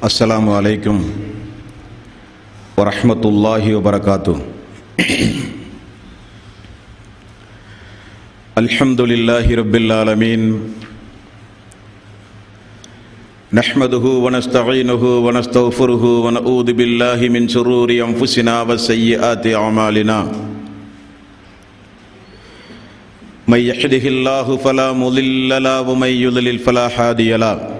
السلام عليكم ورحمة الله وبركاته. الحمد لله رب العالمين. نحمده ونستعينه ونستغفره ونعوذ بالله من شرور أنفسنا وسيئات أعمالنا. من يحده الله فلا مضل له ومن يضلل فلا هادي له.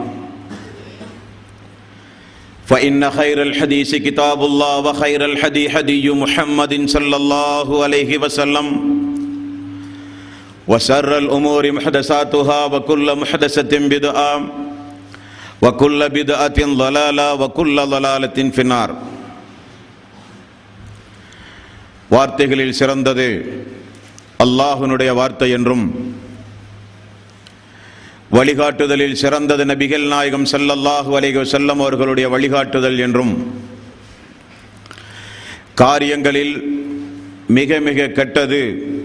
فإن خير الحديث كتاب الله وخير الحدي حدي محمد صلى الله عليه وسلم وسر الأمور محدثاتها وكل محدثة بدعة وكل بدعة ضلالة وكل ضلالة في النار வார்த்தைகளில் சிறந்தது அல்லாஹுனுடைய வார்த்தை என்றும் வழிகாட்டுதலில் சிறந்தது நபிகள் நாயகம் செல்லல்லாஹு அலைஹி செல்லம் அவர்களுடைய வழிகாட்டுதல் என்றும் காரியங்களில் மிக மிக கெட்டது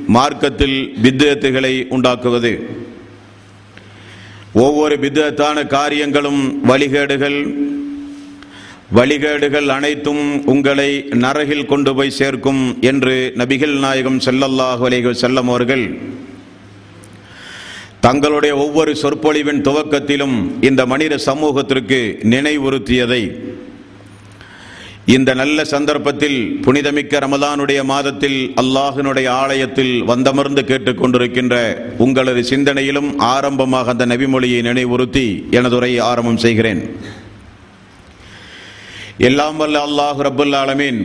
மார்க்கத்தில் வித்தேத்துகளை உண்டாக்குவது. ஒவ்வொரு பித்தத்தான காரியங்களும் வழிகேடுகள் வழிகேடுகள் அனைத்தும் உங்களை நரகில் கொண்டு போய் சேர்க்கும் என்று நபிகள் நாயகம் செல்லல்லாஹு அலைஹி செல்லம் அவர்கள் தங்களுடைய ஒவ்வொரு சொற்பொழிவின் துவக்கத்திலும் இந்த மனித சமூகத்திற்கு நினைவுறுத்தியதை. இந்த நல்ல சந்தர்ப்பத்தில் புனிதமிக்க ரமதானுடைய மாதத்தில் அல்லாஹினுடைய ஆலயத்தில் வந்தமர்ந்து கேட்டுக்கொண்டிருக்கின்ற உங்களது சிந்தனையிலும் ஆரம்பமாக அந்த நபிமொழியை நினைவுறுத்தி எனது உரையை ஆரம்பம் செய்கிறேன். எல்லாம் வல்ல அல்லாஹு ரபுல்லாலமீன்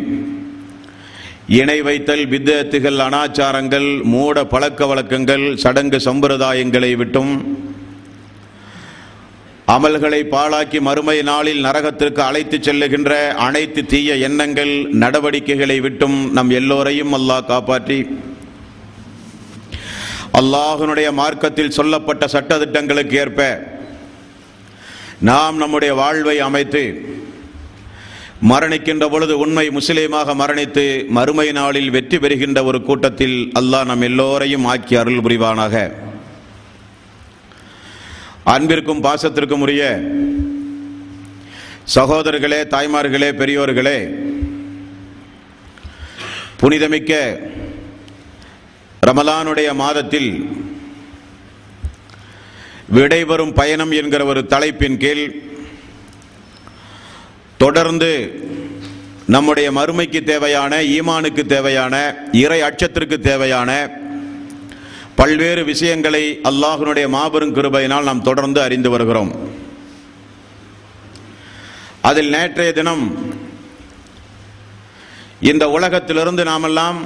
இணை வைத்தல் வித்தத்துகள் அனாச்சாரங்கள் மூட பழக்க வழக்கங்கள் சடங்கு சம்பிரதாயங்களை விட்டும் அமல்களை பாழாக்கி மறுமை நாளில் நரகத்திற்கு அழைத்து செல்லுகின்ற அனைத்து தீய எண்ணங்கள் நடவடிக்கைகளை விட்டும் நம் எல்லோரையும் அல்லாஹ் காப்பாற்றி. அல்லாஹனுடைய மார்க்கத்தில் சொல்லப்பட்ட சட்டத்திட்டங்களுக்கு ஏற்ப நாம் நம்முடைய வாழ்வை அமைத்து மரணிக்கின்ற பொழுது உண்மை முஸ்லீமாக மரணித்து மறுமை நாளில் வெற்றி பெறுகின்ற ஒரு கூட்டத்தில் அல்லாஹ் நம் எல்லோரையும் ஆக்கி அருள் புரிவானாக. அன்பிற்கும் பாசத்திற்கும் உரிய சகோதரர்களே தாய்மார்களே பெரியோர்களே புனிதமிக்க ரமலானுடைய மாதத்தில் விடைபெறும் பயணம் என்கிற ஒரு தலைப்பின் கீழ் தொடர்ந்து நம்முடைய மறுமைக்கு தேவையான ஈமானுக்கு தேவையான இறை அச்சத்திற்கு தேவையான பல்வேறு விஷயங்களை அல்லாஹினுடைய மாபெரும் கிருபையினால் நாம் தொடர்ந்து அறிந்து வருகிறோம். அதில் நேற்றைய தினம் இந்த உலகத்திலிருந்து நாமெல்லாம்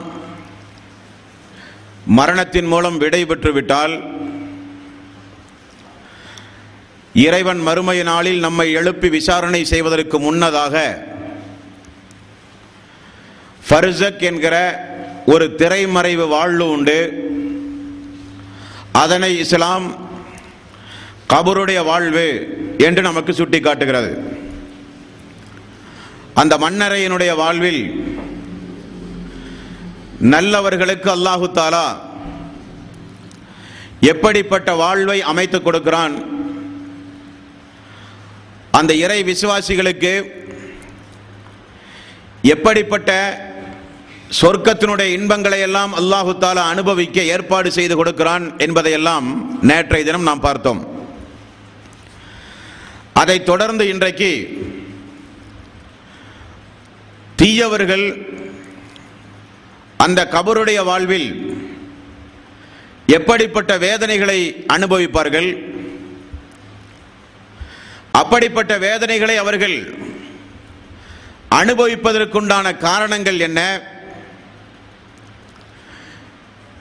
மரணத்தின் மூலம் விடை பெற்றுவிட்டால் இறைவன் மறுமை நாளில் நம்மை எழுப்பி விசாரணை செய்வதற்கு முன்னதாக ஃபர்சக் என்கிற ஒரு திரைமறைவு வாழ்வு உண்டு. அதனை இஸ்லாம் கபருடைய வாழ்வு என்று நமக்கு சுட்டி காட்டுகிறது அந்த மன்னரையினுடைய வாழ்வில் நல்லவர்களுக்கு அல்லாஹு தாலா எப்படிப்பட்ட வாழ்வை அமைத்துக் கொடுக்கிறான்? அந்த இறை விசுவாசிகளுக்கு எப்படிப்பட்ட சொர்க்கத்தினுடைய இன்பங்களை எல்லாம் அல்லாஹு தாலா அனுபவிக்க ஏற்பாடு செய்து கொடுக்கிறான் என்பதையெல்லாம் நேற்றைய தினம் நாம் பார்த்தோம். அதை தொடர்ந்து இன்றைக்கு தீயவர்கள் அந்த கபருடைய வாழ்வில் எப்படிப்பட்ட வேதனைகளை அனுபவிப்பார்கள்? அப்படிப்பட்ட வேதனைகளை அவர்கள் அனுபவிப்பதற்குண்டான காரணங்கள் என்ன?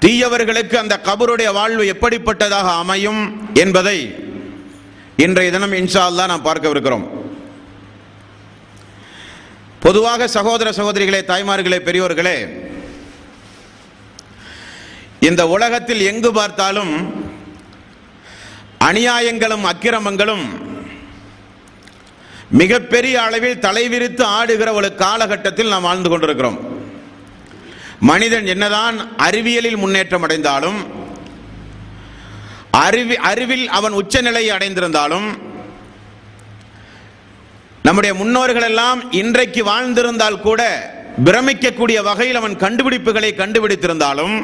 தீயவர்களுக்கு அந்த கபருடைய வாழ்வு எப்படிப்பட்டதாக அமையும் என்பதை இன்றைய தினம் இன்ஷா அல்லா நாம் பார்க்கவிருக்கிறோம். பொதுவாக சகோதர சகோதரிகளே தாய்மார்களே பெரியோர்களே இந்த உலகத்தில் எங்கு பார்த்தாலும் அநியாயங்களும் அக்கிரமங்களும் மிகப்பெரிய அளவில் தலைவிரித்து ஆடுகிற ஒரு காலகட்டத்தில் நாம் வாழ்ந்து கொண்டிருக்கிறோம். மனிதன் என்னதான் அறிவியலில் முன்னேற்றம் அடைந்தாலும் அறிவி அறிவில் அவன் உச்சநிலையை அடைந்திருந்தாலும் நம்முடைய முன்னோர்கள் எல்லாம் இன்றைக்கு வாழ்ந்திருந்தால் கூட பிரமிக்கக்கூடிய வகையில் அவன் கண்டுபிடிப்புகளை கண்டுபிடித்திருந்தாலும்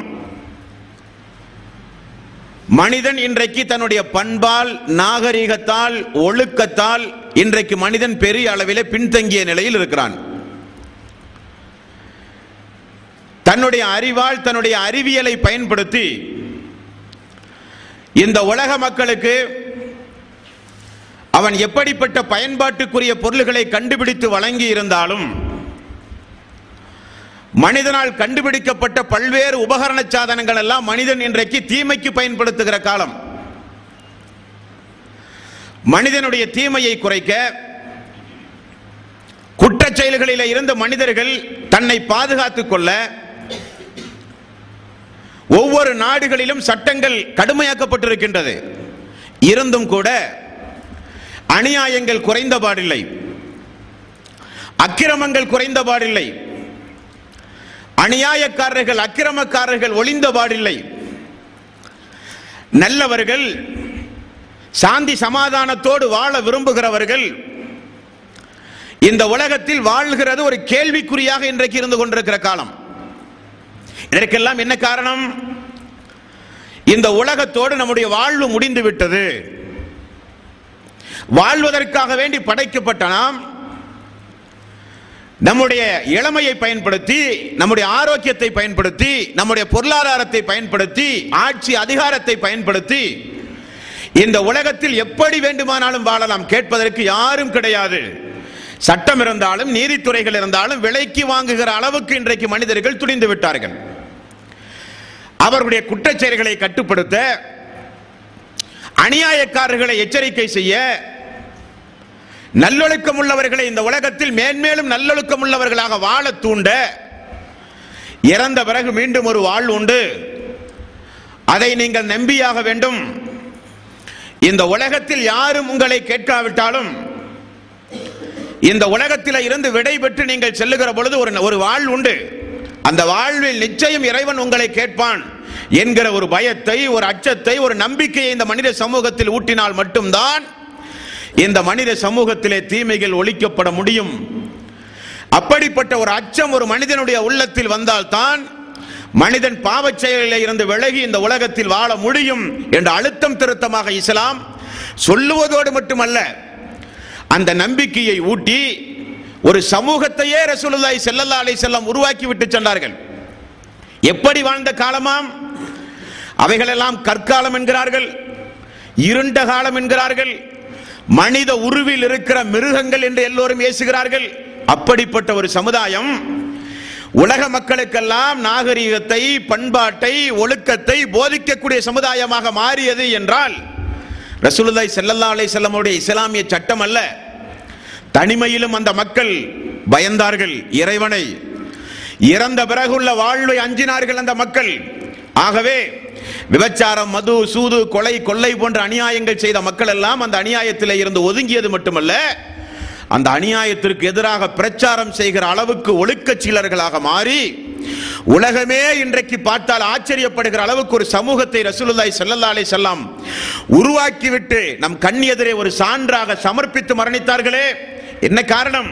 மனிதன் இன்றைக்கு தன்னுடைய பண்பால் நாகரிகத்தால் ஒழுக்கத்தால் இன்றைக்கு மனிதன் பெரிய அளவிலே பின்தங்கிய நிலையில் இருக்கிறான். தன்னுடைய அறிவால் தன்னுடைய அறிவியலை பயன்படுத்தி இந்த உலக மக்களுக்கு அவன் எப்படிப்பட்ட பயன்பாட்டுக்குரிய பொருள்களை கண்டுபிடித்து வழங்கி இருந்தாலும் மனிதனால் கண்டுபிடிக்கப்பட்ட பல்வேறு உபகரண சாதனங்கள் எல்லாம் மனிதன் இன்றைக்கு தீமைக்கு பயன்படுத்துகிற காலம். மனிதனுடைய தீமையை குறைக்க குற்ற செயல்களில் இருந்து மனிதர்கள் தன்னை பாதுகாத்துக் கொள்ள ஒவ்வொரு நாடுகளிலும் சட்டங்கள் கடுமையாக்கப்பட்டிருக்கின்றது. இருந்தும் கூட அநியாயங்கள் குறைந்த பாடில்லை. அக்கிரமங்கள் குறைந்த பாடில்லை. அநியாயக்காரர்கள் அக்கிரமக்காரர்கள் ஒளிந்த பாடில்லை நல்லவர்கள் சாந்தி சமாதானத்தோடு வாழ விரும்புகிறவர்கள் இந்த உலகத்தில் வாழ்கிறது ஒரு கேள்விக்குறியாக இன்றைக்கு இருந்து கொண்டிருக்கிற காலம். இதற்கெல்லாம் என்ன காரணம்? இந்த உலகத்தோடு நம்முடைய வாழ்வு முடிந்து விட்டது. வாழ்வதற்காக வேண்டி படைக்கப்பட்ட நாம் நம்முடைய இளமையை பயன்படுத்தி நம்முடைய ஆரோக்கியத்தை பயன்படுத்தி நம்முடைய பொருளாதாரத்தை பயன்படுத்தி ஆட்சி அதிகாரத்தை பயன்படுத்தி இந்த உலகத்தில் எப்படி வேண்டுமானாலும் வாழலாம் கேட்பதற்கு யாரும் கிடையாது. சட்டம் இருந்தாலும் நீதித்துறைகள் இருந்தாலும் விலைக்கு வாங்குகிற அளவுக்கு இன்றைக்கு மனிதர்கள் துணிந்து விட்டார்கள். அவர்களுடைய குற்றச்செயல்களை கட்டுப்படுத்த அநியாயக்காரர்களை எச்சரிக்கை செய்ய நல்லொழுக்கம் உள்ளவர்களை இந்த உலகத்தில் மேன்மேலும் நல்லொழுக்கம் உள்ளவர்களாக வாழ தூண்ட இறந்த பிறகு மீண்டும் ஒரு வாழ்வு உண்டு. அதை நீங்கள் நம்பியாக வேண்டும். இந்த உலகத்தில் யாரும் உங்களை கேட்காவிட்டாலும் இந்த உலகத்தில் இருந்து விடை பெற்று நீங்கள் செல்லுகிற பொழுது ஒரு ஒரு வாழ்வு உண்டு. அந்த வாழ்வில் நிச்சயம் இறைவன் உங்களை கேட்பான் என்கிற ஒரு பயத்தை ஒரு அச்சத்தை ஒரு நம்பிக்கையை இந்த மனித சமூகத்தில் ஊட்டினால் மட்டும்தான் இந்த மனித சமூகத்திலே தீமைகள் ஒழிக்கப்பட முடியும். அப்படிப்பட்ட ஒரு அச்சம் ஒரு மனிதனுடைய உள்ளத்தில் வந்தால்தான் மனிதன் பாவச் செயலில் இருந்து விலகி இந்த உலகத்தில் வாழ முடியும் என்ற அழுத்தம் திருத்தமாக இஸ்லாம் சொல்லுவதோடு மட்டுமல்ல அந்த நம்பிக்கையை ஊட்டி ஒரு சமூகத்தையே ரசூலுல்லாய் செல்லல்லா அலை செல்லம் உருவாக்கி விட்டு சென்றார்கள். எப்படி வாழ்ந்த காலமாம்? அவைகளெல்லாம் கற்காலம் என்கிறார்கள் இருண்ட காலம் என்கிறார்கள் மனித உருவில் இருக்கிற மிருகங்கள் என்று எல்லோரும் ஏசுகிறார்கள். அப்படிப்பட்ட ஒரு சமுதாயம் உலக மக்களுக்கெல்லாம் நாகரிகத்தை பண்பாட்டை ஒழுக்கத்தை போதிக்கக்கூடிய சமுதாயமாக மாறியது என்றால் ரசூலுதாய் செல்லல்லா அலை செல்லமுடைய இஸ்லாமிய சட்டம் அல்ல. தனிமையிலும் அந்த மக்கள் பயந்தார்கள். இறைவனை இறந்த பிறகுள்ள வாழ்வை அஞ்சினார்கள் அந்த மக்கள். ஆகவே விபச்சாரம் மது சூது கொலை கொள்ளை போன்ற அநியாயங்கள் செய்த மக்கள் எல்லாம் அந்த அநியாயத்திலே இருந்து ஒதுங்கியது மட்டுமல்ல அந்த அநியாயத்திற்கு எதிராக பிரச்சாரம் செய்கிற அளவுக்கு ஒழுக்க சீலர்களாக மாறி உலகமே இன்றைக்கு பார்த்தால் ஆச்சரியப்படுகிற அளவுக்கு ஒரு சமூகத்தை ரசூலுல்லாய் செல்லல்லாலே அலைஹி உருவாக்கிவிட்டு நம் கண் எதிரே ஒரு சான்றாக சமர்ப்பித்து மரணித்தார்களே. என்ன காரணம்?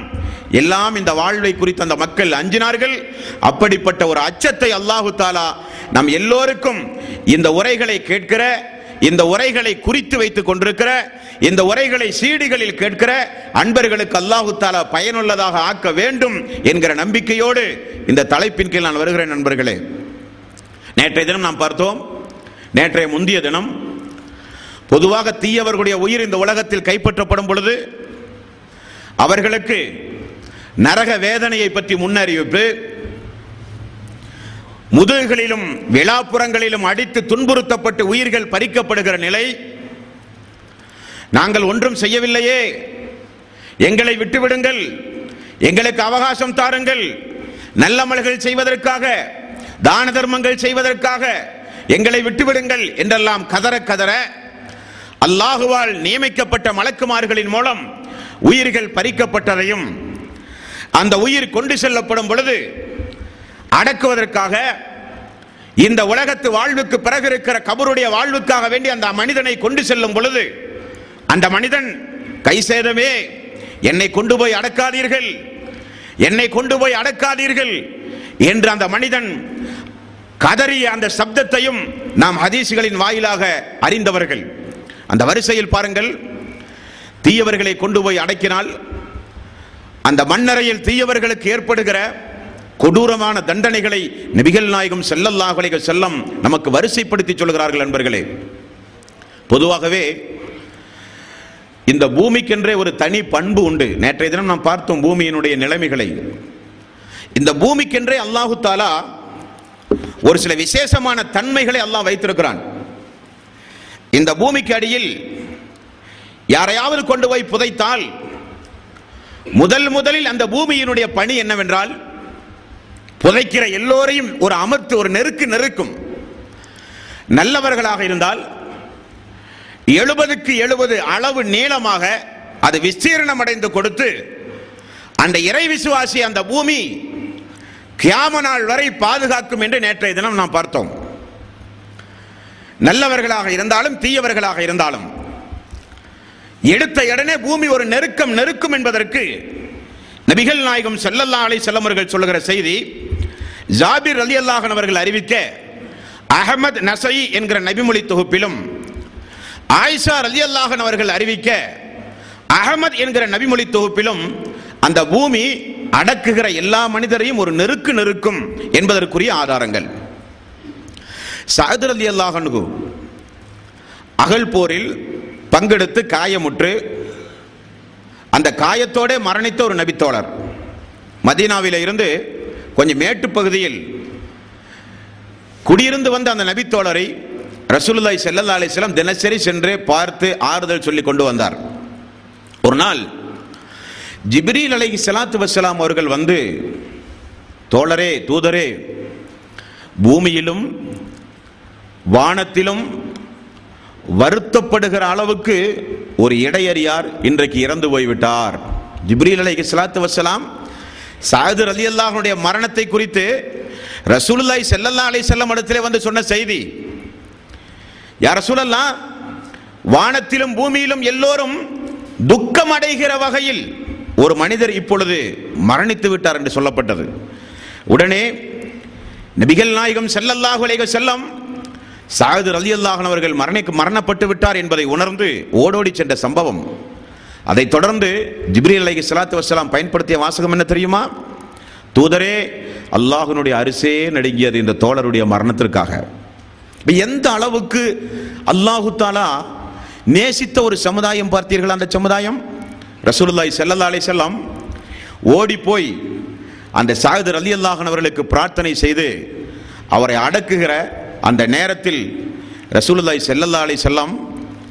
எல்லாம் இந்த வாழ்வை குறித்து அந்த மக்கள் அஞ்சினார்கள். அப்படிப்பட்ட ஒரு அச்சத்தை அல்லாஹு தாலா நம் எல்லோருக்கும் இந்த உரைகளை கேட்கிற இந்த உரைகளை குறித்து வைத்துக் கொண்டிருக்கிற இந்த உரைகளை சீடிகளில் கேட்கிற அன்பர்களுக்கு அல்லாஹு தாலா பயனுள்ளதாக ஆக்க வேண்டும் என்கிற நம்பிக்கையோடு இந்த தலைப்பின் கீழ் நான் வருகிறேன் நண்பர்களே. நேற்றைய தினம் நாம் பார்த்தோம் நேற்றைய முந்திய தினம் பொதுவாக தீயவர்களுடைய உயிர் இந்த உலகத்தில் கைப்பற்றப்படும் பொழுது அவர்களுக்கு நரக வேதனையை பற்றி முன்னறிவிப்பு முதுகுகளிலும் விழாப்புறங்களிலும் அடித்து துன்புறுத்தப்பட்டு உயிர்கள் பறிக்கப்படுகிற நிலை நாங்கள் ஒன்றும் செய்யவில்லையே. எங்களை விட்டுவிடுங்கள். எங்களுக்கு அவகாசம் தாருங்கள். நல்லமல்கள் செய்வதற்காக தான தர்மங்கள் செய்வதற்காக எங்களை விட்டுவிடுங்கள் என்றெல்லாம் கதற கதற அல்லாஹுவால் நியமிக்கப்பட்ட மலக்குமார்களின் மூலம் உயிர்கள் பறிக்கப்பட்டதையும் அந்த உயிர் கொண்டு செல்லப்படும் பொழுது அடக்குவதற்காக இந்த உலகத்து வாழ்வுக்கு பிறகு இருக்கிற கபருடைய வாழ்வுக்காக வேண்டி அந்த மனிதனை கொண்டு செல்லும் பொழுது அந்த மனிதன் கை சேதமே என்னை கொண்டு போய் அடக்காதீர்கள் என்னை கொண்டு போய் அடக்காதீர்கள் என்று அந்த மனிதன் கதறிய அந்த சப்தத்தையும் நாம் ஹதீசுகளின் வாயிலாக அறிந்தவர்கள். அந்த வரிசையில் பாருங்கள். தீயவர்களை கொண்டு போய் அடக்கினால் அந்த மண்ணறையில் தீயவர்களுக்கு ஏற்படுகிற கொடூரமான தண்டனைகளை நபிகள் நாயகம் செல்லல்லாஹ் செல்லம் நமக்கு வரிசைப்படுத்தி சொல்கிறார்கள் நண்பர்களே. பொதுவாகவே இந்த பூமிக்கென்றே ஒரு தனி பண்பு உண்டு. நேற்றைய தினம் நாம் பார்த்தோம் பூமியினுடைய நிலைமைகளை. இந்த பூமிக்கென்றே அல்லாஹு தாலா ஒரு சில விசேஷமான தன்மைகளை அல்லாஹ் வைத்திருக்கிறான். இந்த பூமிக்கு அடியில் யாரையாவது கொண்டு போய் புதைத்தால் முதல் முதலில் அந்த பூமியினுடைய பணி என்னவென்றால் புதைக்கிற எல்லோரையும் ஒரு அமர்த்து ஒரு நெருக்கு நெருக்கும். நல்லவர்களாக இருந்தால் எழுபதுக்கு எழுபது அளவு நீளமாக அது விஸ்தீர்ணம் அடைந்து கொடுத்து அந்த இறை விசுவாசி அந்த பூமி கியாம நாள் வரை பாதுகாக்கும் என்று நேற்றைய தினம் நாம் பார்த்தோம். நல்லவர்களாக இருந்தாலும் தீயவர்களாக இருந்தாலும் எடுத்த உடனே பூமி ஒரு நெருக்கம் நெருக்கும் என்பதற்கு நபிகள் நாயகம் செல்லல்லா அலை செல்லமர்கள் சொல்லுகிற செய்தி ஜாபிர் அலி அல்லாஹன் அவர்கள் அறிவிக்க அகமது நசை என்கிற நபிமொழி தொகுப்பிலும் ஆயிஷா அலி அல்லாஹன் அவர்கள் அறிவிக்க அகமது என்கிற நபிமொழி தொகுப்பிலும் அந்த பூமி அடக்குகிற எல்லா மனிதரையும் ஒரு நெருக்கு நெருக்கும் என்பதற்குரிய ஆதாரங்கள். சாதர் அலி அல்லாஹனு அகல் போரில் பங்கெடுத்து காயமுற்று அந்த காயத்தோட மரணித்த ஒரு நபித்தோழர். மதீனாவில இருந்து கொஞ்சம் மேட்டு பகுதியில் குடியிருந்து வந்த அந்த நபித்தோழரை ரசூலுல்லாய் செல்லல்லா அலிஸ்லாம் தினசரி சென்று பார்த்து ஆறுதல் சொல்லி கொண்டு வந்தார். ஒரு நாள் ஜிப்ரீல் அலை சலாத்து வசலாம் அவர்கள் வந்து தோழரே தூதரே பூமியிலும் வானத்திலும் வருத்தப்படுகிற அளவுக்கு ஒரு இடையறியார் இன்றைக்கு இறந்து போய்விட்டார். ஜிப்ரீல் அலை சலாத்து வசலாம் சாயதர் அலி அல்லாஹனுடைய மரணத்தை குறித்து ரசூலுல்லாய் செல்லல்லா அலை செல்லம் இடத்திலே வந்து சொன்ன செய்தி. யார் ரசூலல்லா வானத்திலும் பூமியிலும் எல்லோரும் துக்கம் அடைகிற வகையில் ஒரு மனிதர் இப்பொழுது மரணித்து விட்டார் என்று சொல்லப்பட்டது. உடனே நபிகள் நாயகம் செல்லல்லாஹு அலைக செல்லம் சாயது ரலி அல்லாஹன் அவர்கள் மரணிக்கு மரணப்பட்டு விட்டார் என்பதை உணர்ந்து ஓடோடி சென்ற சம்பவம். அதைத் தொடர்ந்து ஜிப்ரீல் அலைஹி சலாத்து வசலாம் பயன்படுத்திய வாசகம் என்ன தெரியுமா? தூதரே அல்லாஹனுடைய அரிசே நடுங்கியது இந்த தோழருடைய மரணத்திற்காக. எந்த அளவுக்கு அல்லாஹு தாலா நேசித்த ஒரு சமுதாயம் பார்த்தீர்கள் அந்த சமுதாயம்? ரசூலுல்லாய் செல்லல்லா அலை செல்லம் ஓடி போய் அந்த சாகுதர் அலி அல்லாஹன் அவர்களுக்கு பிரார்த்தனை செய்து அவரை அடக்குகிற அந்த நேரத்தில் ரசூலுல்லாய் செல்லல்லா அலை செல்லம்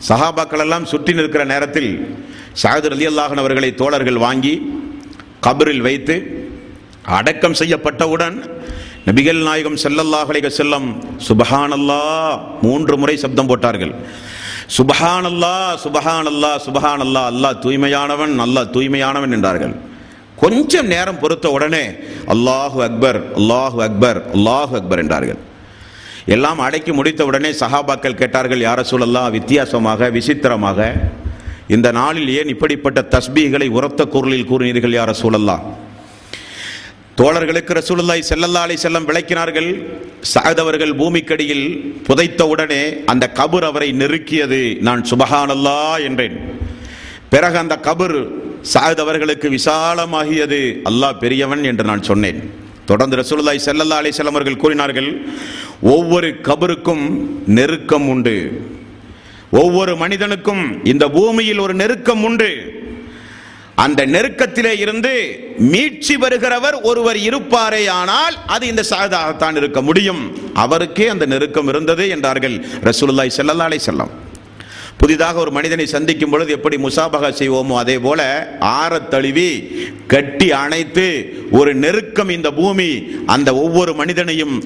சஹாபாக்கள் எல்லாம் சுற்றி நிற்கிற நேரத்தில் சாகிதர் அலி அல்லாஹன் அவர்களை தோழர்கள் வாங்கி கபரில் வைத்து அடக்கம் செய்யப்பட்டவுடன் நபிகள் நாயகம் செல்லல்லாஹலை செல்லம் சுபஹானல்லா சுபஹானல்லாஹ் மூன்று முறை சப்தம் போட்டார்கள். சுபஹானல்லா சுபஹானல்லா சுபஹானல்லா அல்லாஹ் தூய்மையானவன் அல்லாஹ் தூய்மையானவன் என்றார்கள். கொஞ்சம் நேரம் பொறுத்த உடனே அல்லாஹு அக்பர் அல்லாஹு அக்பர் அல்லாஹு அக்பர் என்றார்கள். எல்லாம் அடக்கி முடித்த உடனே சஹாபாக்கள் கேட்டார்கள் யார சூழல்லா வித்தியாசமாக விசித்திரமாக இந்த நாளில் ஏன் இப்படிப்பட்ட தஸ்பீகளை உரத்த குரலில் கூறினீர்கள் யார் சூழல்லா தோழர்களுக்கு ரசூலுல்லாய் செல்லல்லா அலைஹி செல்லம் விளக்கினார்கள் சஅத் அவர்கள் பூமிக்கடியில் புதைத்த உடனே அந்த கபர் அவரை நெருக்கியது நான் சுபகானல்லா என்றேன். பிறகு அந்த கபர் சஅத் அவர்களுக்கு விசாலமாகியது அல்லாஹ் பெரியவன் என்று நான் சொன்னேன். தொடர்ந்து ரசூலுல்லாய் செல்லல்லா அலைஹி செல்லம் அவர்கள் கூறினார்கள் ஒவ்வொரு கபருக்கும் நெருக்கம் உண்டு. ஒவ்வொரு மனிதனுக்கும் இந்த பூமியில் ஒரு நெருக்கம் உண்டு. அந்த நெருக்கத்திலே இருந்து மீட்சி வருகிறவர் ஒருவர் இருப்பாரே ஆனால் அது இந்த சாதாகத்தான் இருக்க முடியும். அவருக்கே அந்த நெருக்கம் இருந்தது என்றார்கள் ரசூலுல்லாய் செல்லல்லாலே செல்லம் புதிதாக ஒரு மனிதனை சந்திக்கும் பொழுது எப்படி முசாபகா செய்வோமோ அதே போல ஆறத் தழுவி கட்டி அணைத்து ஒரு நெருக்கம் இந்த பூமி அந்த ஒவ்வொரு மனிதனையும்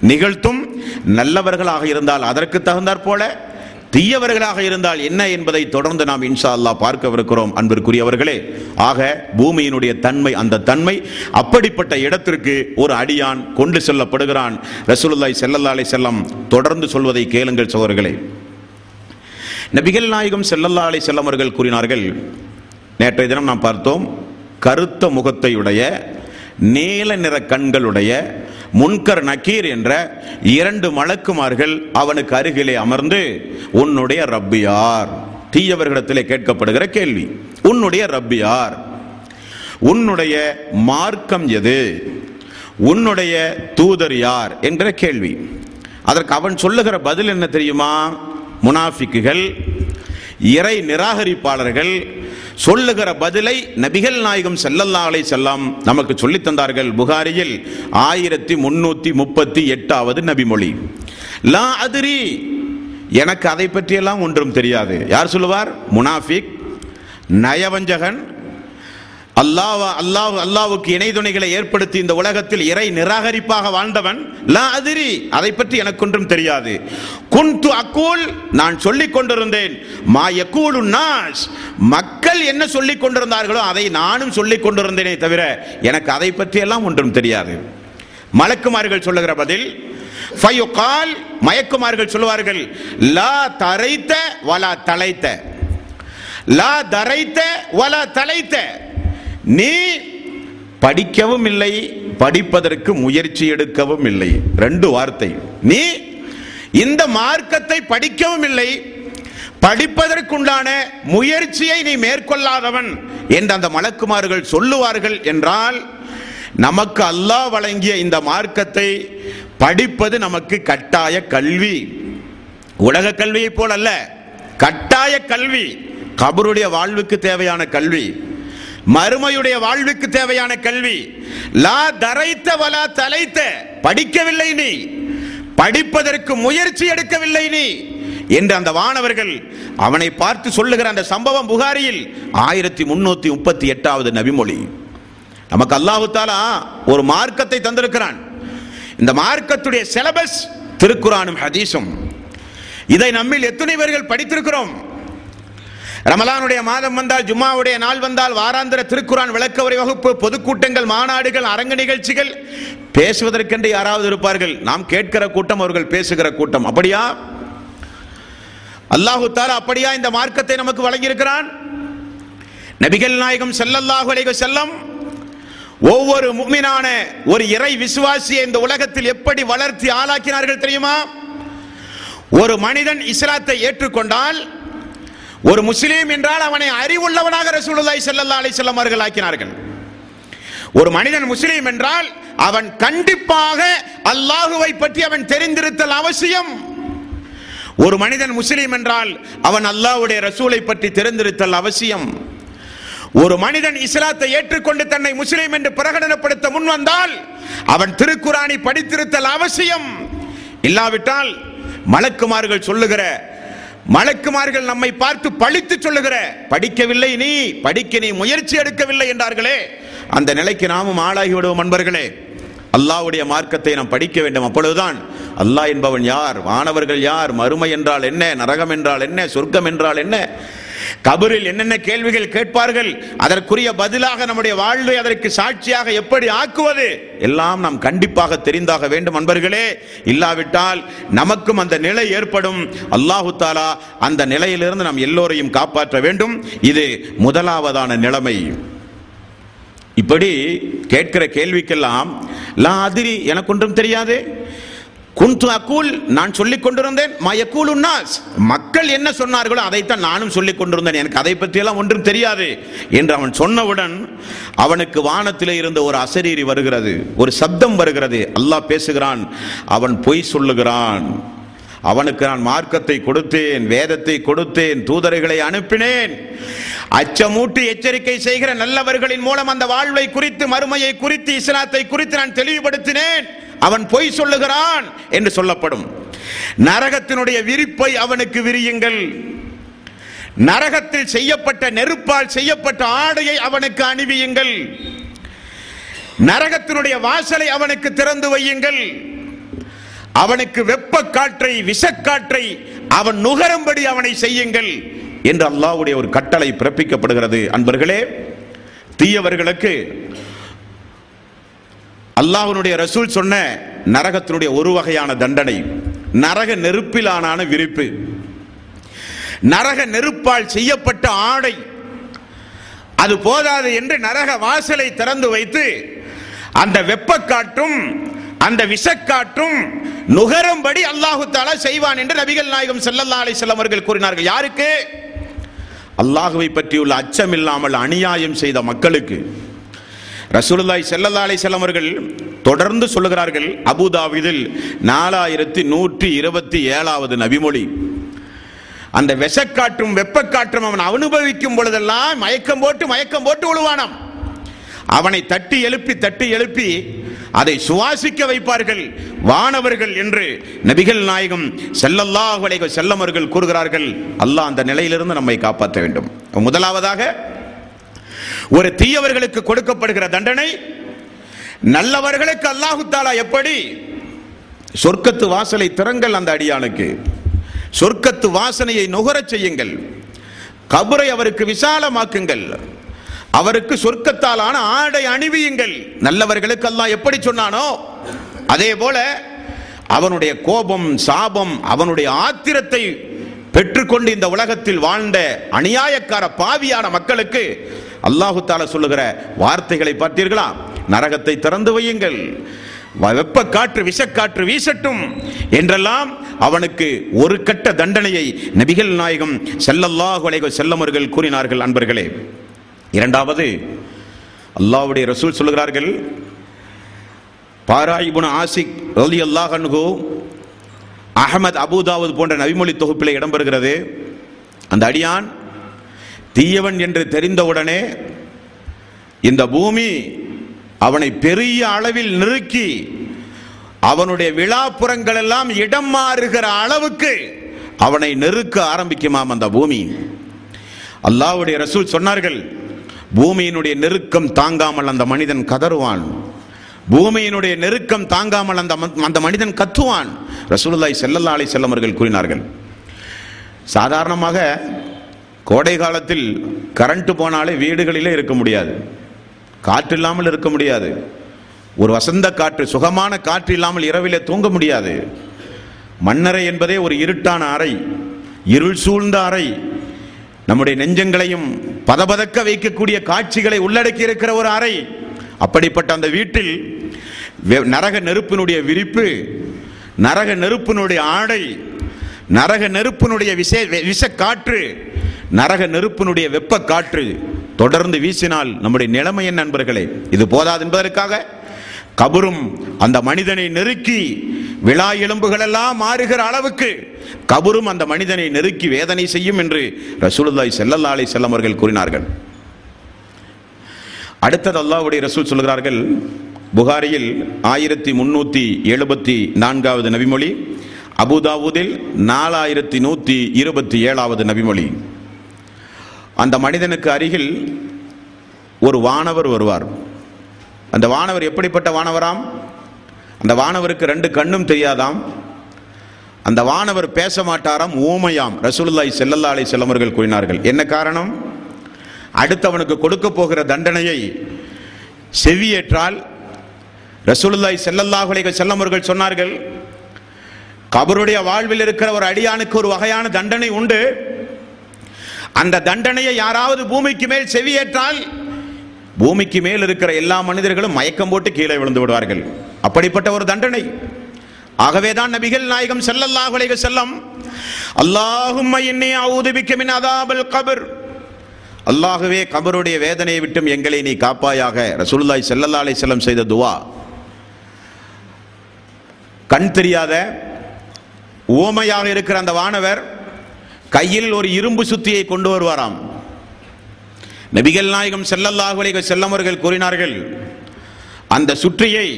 நிகழ்த்தும். நல்லவர்களாக இருந்தால் அதற்கு தகுந்தாற் போல தீயவர்களாக இருந்தால் என்ன என்பதை தொடர்ந்து நாம் இன்ஷா அல்லா பார்க்கவிருக்கிறோம் அன்பிற்குரியவர்களே. ஆக பூமியினுடைய தன்மை அந்த தன்மை அப்படிப்பட்ட இடத்திற்கு ஒரு அடியான் கொண்டு செல்லப்படுகிறான். ரசூலுல்லாய் ஸல்லல்லாஹு செல்லம் தொடர்ந்து சொல்வதை கேளுங்கள் சகோதரர்களே. நபிகள் நாயகம் செல்லல்லா அலை செல்லம் அவர்கள் கூறினார்கள் நேற்றைய தினம் நாம் பார்த்தோம் கருத்த முகத்தையுடைய நீல நிற கண்களுடைய முன்கர் நக்கீர் என்ற இரண்டு மலக்குமார்கள் அவனுக்கு அருகிலே அமர்ந்து உன்னுடைய ரப்பியார் தீயவர்களிடத்திலே கேட்கப்படுகிற கேள்வி. உன்னுடைய ரப்பியார் உன்னுடைய மார்க்கம் எது? உன்னுடைய தூதர் யார்? என்கிற கேள்வி. அதற்கு அவன் சொல்லுகிற பதில் என்ன தெரியுமா? முனாஃபிக்குகள் இறை நிராகரிப்பாளர்கள் சொல்லுகிற பதிலை நபிகள் நாயகம் ஸல்லல்லாஹு அலைஹி செல்லம் நமக்கு சொல்லித் தந்தார்கள். புகாரியில் ஆயிரத்தி முன்னூத்தி முப்பத்தி எட்டாவது நபிமொழி. லா அதிரி. எனக்கு அதை பற்றியெல்லாம் ஒன்றும் தெரியாது. யார் சொல்லுவார்? முனாஃபிக் நயவஞ்சகன் அல்லாஹ் அல்லாஹ் அல்லாவுக்கு இணை துணைகளை ஏற்படுத்தி இந்த உலகத்தில் இறை நிராகரிப்பாக வாழ்ந்தவன் லா அதிரி. அதை பற்றி எனக்கு ஒன்றும் தெரியாது. குன்து அக்கூல் நான் சொல்லிக் கொண்டிருந்தேன். மா யக்கூலு நாஸ். மக்கள் என்ன சொல்லிக் கொண்டிருந்தார்களோ அதை நானும் சொல்லிக் கொண்டிருந்தேனே தவிர எனக்கு அதை பற்றி எல்லாம் ஒன்றும் தெரியாது. மலக்குமார்கள் சொல்லுகிற பதில் ஃபயுகால் மயக்குமார்கள் சொல்லுவார்கள் லா தரைத்த வலா தலைத்த லா தரைத்த வலா தலைத்த நீ படிக்கவும் இல்லை படிப்பதற்கு முயற்சி எடுக்கவும் இல்லை. ரெண்டு வார்த்தை. நீ இந்த மார்க்கத்தை படிக்கவும் இல்லை படிப்பதற்குண்டான முயற்சியை நீ மேற்கொள்ளாதவன் என்று அந்த மலக்குமார்கள் சொல்லுவார்கள் என்றால் நமக்கு அல்லாஹ் வழங்கிய இந்த மார்க்கத்தை படிப்பது நமக்கு கட்டாய கல்வி. உலக கல்வியை போல் அல்ல கட்டாய கல்வி. கபருடைய வாழ்வுக்கு தேவையான கல்வி. மறுமையுடைய வாழ்வுக்கு தேவையான கல்வி. லா தரைத்த வலா தலைத்த. படிக்கவில்லை நீ. படிப்பதற்கு முயற்சி எடுக்கவில்லை நீ. என்று அந்த வானவர்கள் அவனை பார்த்து சொல்லுகிற அந்த சம்பவம் புகாரியில் ஆயிரத்தி முன்னூத்தி முப்பத்தி எட்டாவது நபிமொழி. நமக்கு அல்லாஹு தாலா ஒரு மார்க்கத்தை தந்திருக்கிறான். இந்த மார்க்கத்துடைய சிலபஸ் திருக்குறானும் ஹதீஸும் இதை நம்மில் எத்தனை பேர்கள் படித்திருக்கிறோம்? ரமலானுடைய மாதம் வந்தால் ஜும்மாவுடைய நாள் வந்தால் வாராந்திர திருக்குரான் விளக்க வகுப்பு பொதுக்கூட்டங்கள் மாநாடுகள் அரங்கு நிகழ்ச்சிகள் பேசுவதற்கென்று யாராவது இருப்பார்கள். நாம் கேட்கிற கூட்டம் அவர்கள் பேசுகிற கூட்டம். அப்படியா? அல்லாஹு தாலா அப்படியா இந்த மார்க்கத்தை நமக்கு வழங்கியிருக்கிறான்? நபிகள் நாயகம் செல்லல்லாஹு அலைக செல்லம் ஒவ்வொரு முக்மினான ஒரு இறை விசுவாசியை இந்த உலகத்தில் எப்படி வளர்த்தி ஆளாக்கினார்கள் தெரியுமா? ஒரு மனிதன் இஸ்லாத்தை ஏற்றுக்கொண்டால் ஒரு முஸ்லீம் என்றால் அவனை அறிவுள்ளவனாக ரசூலுல்லாஹி ஸல்லல்லாஹு அலைஹி வஸல்லம் அவர்கள் ஆக்கினார்கள். ஒரு மனிதன் முஸ்லீம் என்றால் அவன் கண்டிப்பாக அல்லாஹுவை பற்றி அவன் தெரிந்திருத்தல் அவசியம். ஒரு மனிதன் முஸ்லீம் என்றால் அவன் அல்லாஹ்வுடைய ரசூலை பற்றி தெரிந்திருத்தல் அவசியம். ஒரு மனிதன் இஸ்லாத்தை ஏற்றுக்கொண்டு தன்னை முஸ்லீம் என்று பிரகடனப்படுத்த முன் வந்தால் அவன் திருக்குறானை படித்திருத்தல் அவசியம். இல்லாவிட்டால் மலக்குமார்கள் சொல்லுகிற மலக்குமார்கள் நம்மை பார்த்து பழித்து சொல்லுகிற படிக்கவில்லை நீ படிக்க நீ முயற்சி எடுக்கவில்லை என்றார்களே அந்த நிலைக்கு நாமும் ஆளாகி விடுவோம் அன்பர்களே. அல்லாஹ்வுடைய மார்க்கத்தை நாம் படிக்க வேண்டும். அப்பொழுதுதான் அல்லாஹ் என்பவன் யார்? வானவர்கள் யார்? மறுமை என்றால் என்ன? நரகம் என்றால் என்ன? சொர்க்கம் என்றால் என்ன? கபரில் என்னென்ன கேள்விகள் கேட்பார்கள்? அதற்குரிய பதிலாக நம்முடைய வாழ்வை அதற்கு சாட்சியாக எப்படி ஆக்குவது? எல்லாம் நாம் கண்டிப்பாக தெரிந்தாக வேண்டும் அன்பர்களே. இல்லாவிட்டால் நமக்கும் அந்த நிலை ஏற்படும். அல்லாஹு தாலா அந்த நிலையிலிருந்து நாம் எல்லோரையும் காப்பாற்ற வேண்டும். இது முதலாவதான நிலைமை. இப்படி கேட்கிற கேள்விக்கெல்லாம் லா அதிரி எனக்கு ஒன்றும் தெரியாது? குந்து அக்கூல் நான் சொல்லிக் கொண்டிருந்தேன் மயக்கூல் உன்னாஸ் மக்கள் என்ன சொன்னார்களோ அதைத்தான் நானும் சொல்லிக் கொண்டிருந்தேன். எனக்கு அதை பற்றியெல்லாம் ஒன்றும் தெரியாது என்று அவன் சொன்னவுடன் அவனுக்கு வானத்திலே இருந்த ஒரு அசரீரி வருகிறது ஒரு சப்தம் வருகிறது. அல்லாஹ் பேசுகிறான் அவன் பொய் சொல்லுகிறான். அவனுக்கு நான் மார்க்கத்தை கொடுத்தேன் வேதத்தை கொடுத்தேன் தூதர்களை அனுப்பினேன். அச்சமூட்டி எச்சரிக்கை செய்கிற நல்லவர்களின் மூலம் அந்த வாழ்வை குறித்து மறுமையை குறித்து இஸ்லாத்தை குறித்து நான் தெளிவுபடுத்தினேன். அவன் பொய் சொல்லுகிறான் என்று சொல்லப்படும். நரகத்தினுடைய விரிப்பை அவனுக்கு விரியுங்கள். நரகத்தில் செய்யப்பட்ட நெருப்பால் செய்யப்பட்ட ஆடையை அவனுக்கு அணிவியுங்கள். நரகத்தினுடைய வாசலை அவனுக்கு திறந்து வையுங்கள். அவனுக்கு வெப்ப காற்றை விஷக்காற்றை அவன் நுகரும்படி அவனை செய்யுங்கள் என்று அல்லாவுடைய ஒரு கட்டளை பிறப்பிக்கப்படுகிறது. அன்பர்களே தீயவர்களுக்கு அல்லாஹனுடைய ரசூல் சொன்ன நரகத்தினுடைய ஒரு வகையான தண்டனை நரக நெருப்பிலான விரிப்பு. நரக நெருப்பால் செய்யப்பட்ட ஆடை அது போதாது என்று நரக வாசலை திறந்து வைத்து அந்த வெப்பக்காற்றும் அந்த விஷக்காற்றும் நுகரும்படி அல்லாஹு தாலா செய்வான் என்று நபிகள் நாயகம் செல்லல்லா அலைஹி செல்லம் அவர்கள் கூறினார்கள். யாருக்கு? அல்லாஹுவை பற்றியுள்ள அச்சம் இல்லாமல் அநியாயம் செய்த மக்களுக்கு. ரசூலுல்லாய் செல்லல்லா அலைஹி செல்லம் அவர்கள் தொடர்ந்து சொல்லுகிறார்கள் அபுதாபிதில் நாலாயிரத்தி நூற்றி இருபத்தி ஏழாவது நபிமொழி. அந்த விஷக்காற்றும் வெப்பக்காற்றும் அவன் அனுபவிக்கும் பொழுதெல்லாம் மயக்கம் போட்டு மயக்கம் போட்டு விழுவானாம் அவனை தட்டி எழுப்பி தட்டி எழுப்பி அதை சுவாசிக்க வைப்பார்கள் வானவர்கள் என்று நபிகள் நாயகம் ஸல்லல்லாஹு அலைஹி அவர்கள் கூறுகிறார்கள். அல்லாஹ் அந்த நிலையிலிருந்து நம்மை காப்பாற்ற வேண்டும். முதலாவதாக ஒரு தீயவர்களுக்கு கொடுக்கப்படுகிற தண்டனை நல்லவர்களுக்கு அல்லாஹு தாலா எப்படி? சொர்க்கத்து வாசலை திறங்கள் அந்த அடியானுக்கு. சொர்க்கத்து வாசனையை நுகரச் செய்யுங்கள். கபரை அவருக்கு விசாலமாக்குங்கள். அவருக்கு சொர்க்கத்தாலான ஆடை அணிவியுங்கள். நல்லவர்களுக்கு அல்லாஹ் எப்படி சொன்னானோ அதே போல அவனுடைய கோபம் சாபம் அவனுடைய ஆத்திரத்தை பெற்றுக்கொண்டு இந்த உலகத்தில் வாழ்ந்த அநியாயக்கார பாவியான மக்களுக்கு அல்லாஹு தால சொல்லுகிற வார்த்தைகளை பார்த்தீர்களா? நரகத்தை திறந்து வையுங்கள். வெப்ப காற்று விஷக்காற்று வீசட்டும் என்றெல்லாம் அவனுக்கு ஒரு கட்ட தண்டனையை நபிகள் நாயகம் செல்லல்லாஹு செல்லமர்கள் கூறினார்கள் அன்பர்களே. இரண்டாவது அல்லாவுடைய ரசூல் சொல்லுகிறார்கள் பாராயிபுன ஆசிக் ரலி அல்லாஹ் அகமது அஹமத் போன்ற நவிமொழி தொகுப்பில் இடம்பெறுகிறது. அந்த அடியான் தீயவன் என்று தெரிந்தவுடனே இந்த பூமி அவனை பெரிய அளவில் நெருக்கி அவனுடைய விழாப்புறங்கள் எல்லாம் இடம் மாறுகிற அளவுக்கு அவனை நெருக்க ஆரம்பிக்குமாம் அந்த பூமி. அல்லாவுடைய ரசூல் சொன்னார்கள் பூமியினுடைய நெருக்கம் தாங்காமல் அந்த மனிதன் கதறுவான். பூமியினுடைய நெருக்கம் தாங்காமல் அந்த அந்த மனிதன் கத்துவான். ரசூலுல்லாஹி செல்லல்லா அலைஹி செல்லமர்கள் கூறினார்கள். சாதாரணமாக கோடை காலத்தில் கரண்ட் போனாலே வீடுகளிலே இருக்க முடியாது. காற்று இல்லாமல் இருக்க முடியாது. ஒரு வசந்த காற்று சுகமான காற்று இல்லாமல் இரவிலே தூங்க முடியாது. மன்னரை என்பதே ஒரு இருட்டான அறை இருள் சூழ்ந்த அறை. நம்முடைய நெஞ்சங்களையும் பதபதக்க வைக்கக்கூடிய காட்சிகளை உள்ளடக்கி இருக்கிற ஒரு அறை. அப்படிப்பட்ட அந்த வீட்டில் வெ- நரக நெருப்பினுடைய விரிப்பு நரக நெருப்பினுடைய ஆடை நரக நெருப்பினுடைய விசே விஷக்காற்று காற்று நரக நெருப்பினுடைய வெப்ப காற்று தொடர்ந்து வீசினால் நம்முடைய நிலைமை நண்பர்களே? இது போதாது என்பதற்காக கபரும் அந்த மனிதனை நெருக்கி விழா எலும்புகள் எல்லாம் மாறுகிற அளவுக்கு கபரும் அந்த மனிதனை நெருக்கி வேதனை செய்யும் என்று ரசூலுல்லாய் செல்லல்லா அலை செல்லம் அவர்கள் கூறினார்கள். அடுத்தது அல்லாவுடைய ரசூல் சொல்கிறார்கள் புகாரியில் ஆயிரத்தி முன்னூத்தி எழுபத்தி நான்காவது நபிமொழி அபுதாவூதில் நாலாயிரத்தி நூத்தி இருபத்தி ஏழாவது நபிமொழி. அந்த மனிதனுக்கு அருகில் ஒரு வானவர் வருவார். அந்த வானவர் எப்படிப்பட்ட வானவராம்? அந்த வானவருக்கு ரெண்டு கண்ணும் தெரியாதாம்? அந்த வானவர் பேச மாட்டாராம் ஊமையாம் ரசூலுல்லாய் செல்லல்லா அலை செல்லமர்கள் கூறினார்கள். என்ன காரணம்? அடுத்தவனுக்கு கொடுக்க போகிற தண்டனையை செவியேற்றால் ரசூலுல்லாய் ஸல்லல்லாஹு செல்லமர்கள் சொன்னார்கள் கபருடைய வாழ்வில் இருக்கிற ஒரு அடியானுக்கு ஒரு வகையான தண்டனை உண்டு. அந்த தண்டனையை யாராவது பூமிக்கு மேல் செவியேற்றால் பூமிக்கு மேல் இருக்கிற எல்லா மனிதர்களும் மயக்கம் போட்டு கீழே விழுந்து விடுவார்கள். அப்படிப்பட்ட ஒரு தண்டனை. ஆகவேதான் நபிகள் நாயகம் ஸல்லல்லாஹு அலைஹி செல்லம் அல்லாஹும் இன்னி அஊது மின் கபர். அல்லாஹுவே கபருடைய வேதனையை விட்டும் எங்களை நீ காப்பாயாக. ரசூலுல்லாஹி ஸல்லல்லாஹு அலைஹி வஸல்லம் செய்த துவா. கண் தெரியாத ஓமையாக இருக்கிற அந்த வானவர் கையில் ஒரு இரும்பு சுத்தியை கொண்டு வருவாராம். நபிகள் நாயகம் செல்லல்லாஹு அலைக வஸல்லம் அவர்கள் கூறினார்கள் அந்த சுற்றியை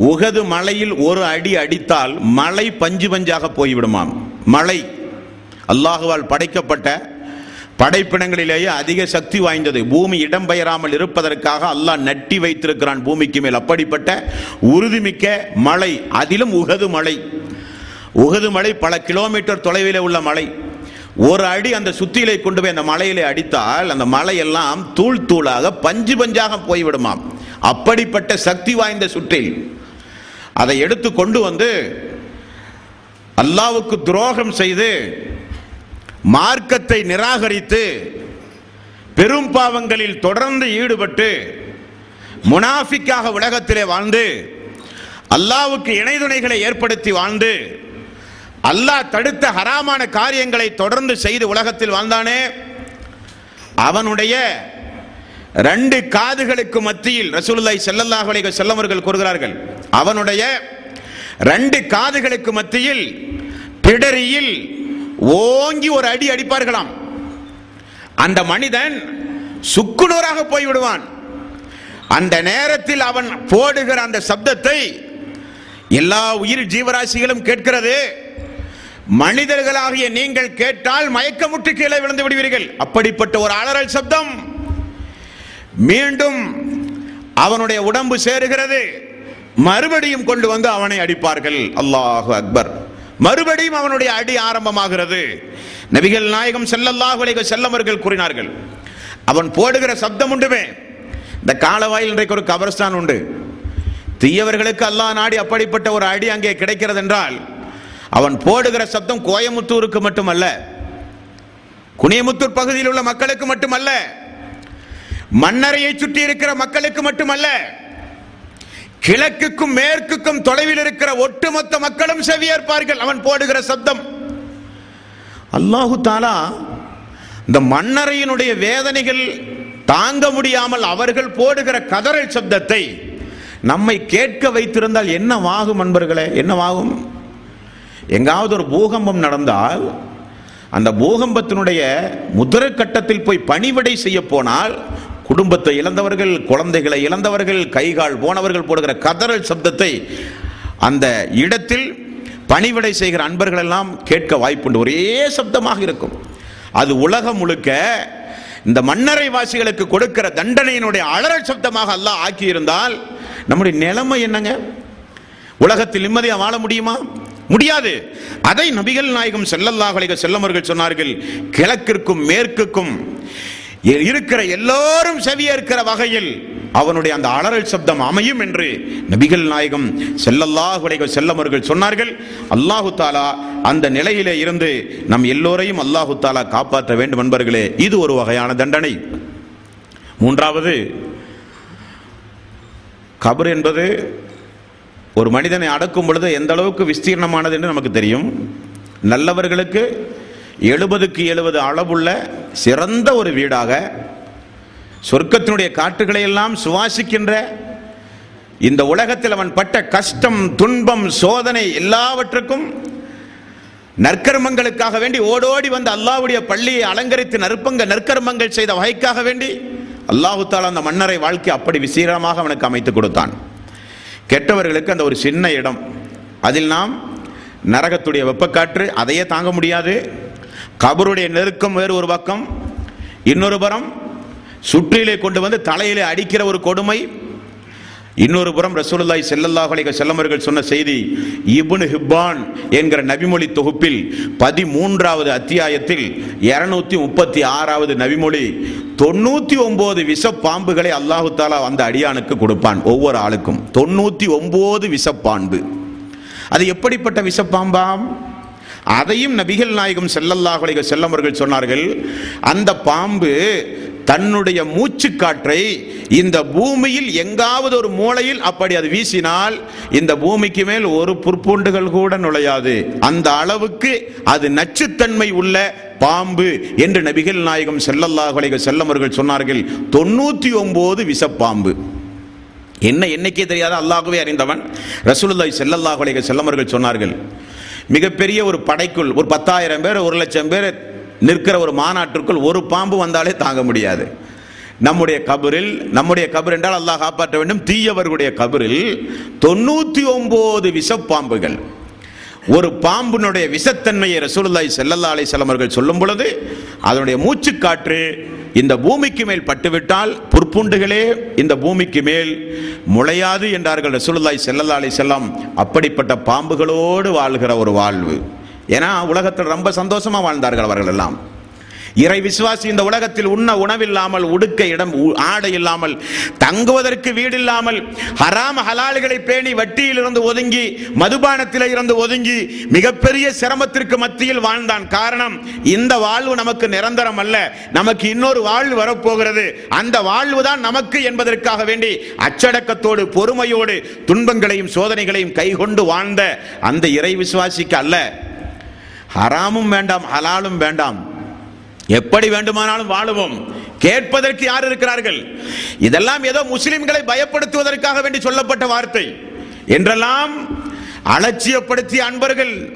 உகது மலையில் ஒரு அடி அடித்தால் மலை பஞ்சு பஞ்சாக போய்விடுமாம். மலை. அல்லாஹுவால் படைக்கப்பட்ட படைப்பினங்களிலேயே அதிக சக்தி வாய்ந்தது. பூமி இடம்பெயராமல் இருப்பதற்காக அல்லாஹ் நட்டி வைத்திருக்கிறான் பூமிக்கு மேல். அப்படிப்பட்ட உறுதிமிக்க மலை அதிலும் உகது மலை. உகது மலை பல கிலோமீட்டர் தொலைவில் உள்ள மலை. ஒரு அடி அந்த சுத்தியிலை கொண்டு போய் அந்த மலையிலே அடித்தால் அந்த மலையெல்லாம் தூள் தூளாக பஞ்சு பஞ்சாக போய்விடுமாம். அப்படிப்பட்ட சக்தி வாய்ந்த சுற்றில். அதை எடுத்து கொண்டு வந்து அல்லாவுக்கு துரோகம் செய்து மார்க்கத்தை நிராகரித்து பெரும் பாவங்களில் தொடர்ந்து ஈடுபட்டு முனாஃபிக்காக உலகத்திலே வாழ்ந்து அல்லாவுக்கு இணைதுணைகளை ஏற்படுத்தி வாழ்ந்து அல்லாஹ் தடுத்த ஹராமான காரியங்களை தொடர்ந்து செய்து உலகத்தில் வாழ்ந்தானே? அவனுடைய ரெண்டு காதுகளுக்கு மத்தியில் ரசூலுல்லாஹி ஸல்லல்லாஹு அலைஹி வஸல்லம் அவர்கள் கூறுகிறார்கள். அவனுடைய ரெண்டு காதுகளுக்கு மத்தியில் பிடரியில் ஓங்கி ஒரு அடி அடிப்பார்களாம். அந்த மனிதன் சுக்குநூறாக போய்விடுவான். அந்த நேரத்தில் அவன் போடுகிற அந்த சப்தத்தை எல்லா உயிர் ஜீவராசிகளும் கேட்கிறது. மனிதர்களாகிய நீங்கள் கேட்டால் மயக்கமுட்டு கீழே விழுந்து விடுவீர்கள். அப்படிப்பட்ட ஒரு அலறல் சப்தம். மீண்டும் அவனுடைய உடம்பு சேருகிறது. மறுபடியும் கொண்டு வந்து அவனை அடிப்பார்கள். அல்லாஹு அக்பர். மறுபடியும் அவனுடைய அடி ஆரம்பமாகிறது. நபிகள் நாயகம் செல்லல்லாஹு அலைக செல்லமர்கள் கூறினார்கள். அவன் போடுகிற சப்தம் உண்டுமே. இந்த காலவாயில் இன்றைக்கு ஒரு கபரஸ்தான் உண்டு. தீயவர்களுக்கு அல்லாஹ் நாடி அப்படிப்பட்ட ஒரு அடி அங்கே கிடைக்கிறது என்றால் அவன் போடுகிற சப்தம் கோயமுத்தூருக்கு மட்டுமல்ல குனியமுத்தூர் பகுதியில் உள்ள மக்களுக்கு மட்டுமல்ல மன்னரையை சுற்றி இருக்கிற மக்களுக்கு மட்டுமல்ல கிழக்குக்கும் மேற்குக்கும் தொலைவில் இருக்கிற ஒட்டுமொத்த மக்களும் செவியேற்பார்கள். அவன் போடுகிற சப்தம். அல்லாஹு தாலா இந்த மன்னரையினுடைய வேதனைகள் தாங்க முடியாமல் அவர்கள் போடுகிற கதறல் சப்தத்தை நம்மை கேட்க வைத்திருந்தால் என்னவாகும் அன்பர்களே என்னவாகும்? எங்காவது ஒரு பூகம்பம் நடந்தால் அந்த பூகம்பத்தினுடைய முதல் கட்டத்தில் போய் பணிவிடை செய்ய போனால் குடும்பத்தை இழந்தவர்கள் குழந்தைகளை இழந்தவர்கள் கைகால் போனவர்கள் போடுகிற கதறல் சப்தத்தை அந்த இடத்தில் பணிவிடை செய்கிற அன்பர்கள் எல்லாம் கேட்க வாய்ப்புண்டு. ஒரே சப்தமாக இருக்கும். அது உலகம் முழுக்க இந்த மன்னரை வாசிகளுக்கு கொடுக்கிற தண்டனையினுடைய அலறல் சப்தமாக அல்லாஹ் ஆக்கியிருந்தால் நம்முடைய நிலைமை என்னங்க? உலகத்தில் நிம்மதியாக வாழ முடியுமா? முடியாது. அதை நபிகள் நாயகம் ஸல்லல்லாஹு செல்லமர்கள் சொன்னார்கள் கிழக்கிற்கும் மேற்குக்கும். இருக்கிற எல்லோரும் செவியேற்கிற வகையில் அவனுடைய அந்த அலறல் சப்தம் அமையும் என்று நபிகள் நாயகம் செல்லல்லாஹுடைய செல்லமர்கள் சொன்னார்கள். அல்லாஹு தாலா அந்த நிலையிலே இருந்து நம் எல்லோரையும் அல்லாஹு தாலா காப்பாற்ற வேண்டும் என்பர்களே இது ஒரு வகையான தண்டனை. மூன்றாவது கபர் என்பது ஒரு மனிதனை அடக்கும் பொழுது எந்த அளவுக்கு விஸ்தீர்ணமானது என்று நமக்கு தெரியும். நல்லவர்களுக்கு எழுபதுக்கு எழுபது அளவுள்ள சிறந்த ஒரு வீடாக சொர்க்கத்தினுடைய காற்றுகளை எல்லாம் சுவாசிக்கின்ற இந்த உலகத்தில் அவன் பட்ட கஷ்டம் துன்பம் சோதனை எல்லாவற்றுக்கும் நற்கர்மங்களுக்காக வேண்டி ஓடோடி வந்து அல்லாவுடைய பள்ளியை அலங்கரித்து நற்பங்க நற்கர்மங்கள் செய்த வகைக்காக வேண்டி அல்லாஹு தாலா அந்த மன்னரை வாழ்க்கை அப்படி விசீரமாக அவனுக்கு அமைத்து கொடுத்தான். கெட்டவர்களுக்கு அந்த ஒரு சின்ன இடம். அதில் நாம் நரகத்துடைய வெப்பக்காற்று அதையே தாங்க முடியாது. கபருடைய நெருக்கம் வேறு ஒரு பக்கம். இன்னொரு புறம் சுற்றிலே கொண்டு வந்து தலையிலே அடிக்கிற ஒரு கொடுமை. இன்னொரு புறம் ரசூலுல்லாய் ஸல்லல்லாஹு அலைஹி சொன்ன செய்தி இபுனு ஹிப்பான் என்கிற நபிமொழி தொகுப்பில் பதிமூன்றாவது அத்தியாயத்தில் இருநூத்தி முப்பத்தி ஆறாவது நபிமொழி தொண்ணூத்தி ஒன்பது விஷ பாம்புகளை அல்லாஹு தாலா அந்த அடியானுக்கு கொடுப்பான் ஒவ்வொரு ஆளுக்கும். தொண்ணூத்தி ஒன்பது விஷப்பாம்பு அது எப்படிப்பட்ட விஷப்பாம்பாம் அதையும் நபிகள் நாயகம் ஸல்லல்லாஹு செல்லமர்கள் சொன்னார்கள் அந்த பாம்பு தன்னுடைய மூச்சு காற்றை இந்த பூமியில் எங்காவது ஒரு மூலையில் அப்படி அது வீசினால் இந்த பூமிக்கு மேல் ஒரு புற்பூண்டுகள் கூட நுழையாது. அந்த அளவுக்கு அது நச்சுத்தன்மை உள்ள பாம்பு என்று நபிகள் நாயகம் ஸல்லல்லாஹு செல்லமர்கள் சொன்னார்கள். தொண்ணூத்தி ஒன்பது விஷப்பாம்பு என்ன என்னைக்கே தெரியாத அல்லாஹ்வே அறிந்தவன் ரசூலுல்லாய் ஸல்லல்லாஹு செல்லமர்கள் சொன்னார்கள். மிகப்பெரிய ஒரு படைக்குள் ஒரு பத்தாயிரம் பேர் ஒரு லட்சம் பேர் நிற்கிற ஒரு மாநாட்டிற்குள் ஒரு பாம்பு வந்தாலே தாங்க முடியாது. நம்முடைய கபரில் நம்முடைய கபர் என்றால் அல்லாஹ் காப்பாற்ற வேண்டும். தீயவர்களுடைய கபரில் தொண்ணூத்தி ஒன்பது விஷப்பாம்புகள். ஒரு பாம்பினுடைய விஷத்தன்மையை ரசூலுல்லாய் செல்லல்லா அலை செல்லமர்கள் சொல்லும் பொழுது அதனுடைய மூச்சுக்காற்று இந்த பூமிக்கு மேல் பட்டுவிட்டால் புற்புண்டுகளே இந்த பூமிக்கு மேல் முளையாது என்றார்கள் ரசூலுல்லாய் செல்லல்லா அலை செல்லம் அப்படிப்பட்ட பாம்புகளோடு வாழ்கிற ஒரு வாழ்வு. ஏன்னா உலகத்தில் ரொம்ப சந்தோஷமா வாழ்ந்தார்கள் அவர்கள் எல்லாம். இறை விசுவாசி இந்த உலகத்தில் உண்ண உணவில்லாமல் உடுக்க இடம் உ- ஆடை இல்லாமல் தங்குவதற்கு வீடு இல்லாமல் ஹராம ஹலால்களை பேணி வட்டியில் இருந்து ஒதுங்கி மதுபானத்தில் இருந்து ஒதுங்கி மிகப்பெரிய சிரமத்திற்கு மத்தியில் வாழ்ந்தான். காரணம் இந்த வாழ்வு நமக்கு நிரந்தரம் அல்ல. நமக்கு இன்னொரு வாழ்வு வரப்போகிறது. அந்த வாழ்வு தான் நமக்கு என்பதற்காக வேண்டி அச்சடக்கத்தோடு பொறுமையோடு துன்பங்களையும் சோதனைகளையும் கைகொண்டு வாழ்ந்த அந்த இறை விசுவாசிக்கு அல்ல. ஹராமும் வேண்டாம் ஹலாலும் வேண்டாம். எப்படி வேண்டுமானாலும் வாழுவோம். கேட்பதற்கு யார் இருக்கிறார்கள்? இதெல்லாம் ஏதோ முஸ்லிம்களை பயப்படுத்துவதற்காக வேண்டி சொல்லப்பட்ட வார்த்தை. என்றெல்லாம் அலட்சியப்படுத்திய அன்பர்கள்.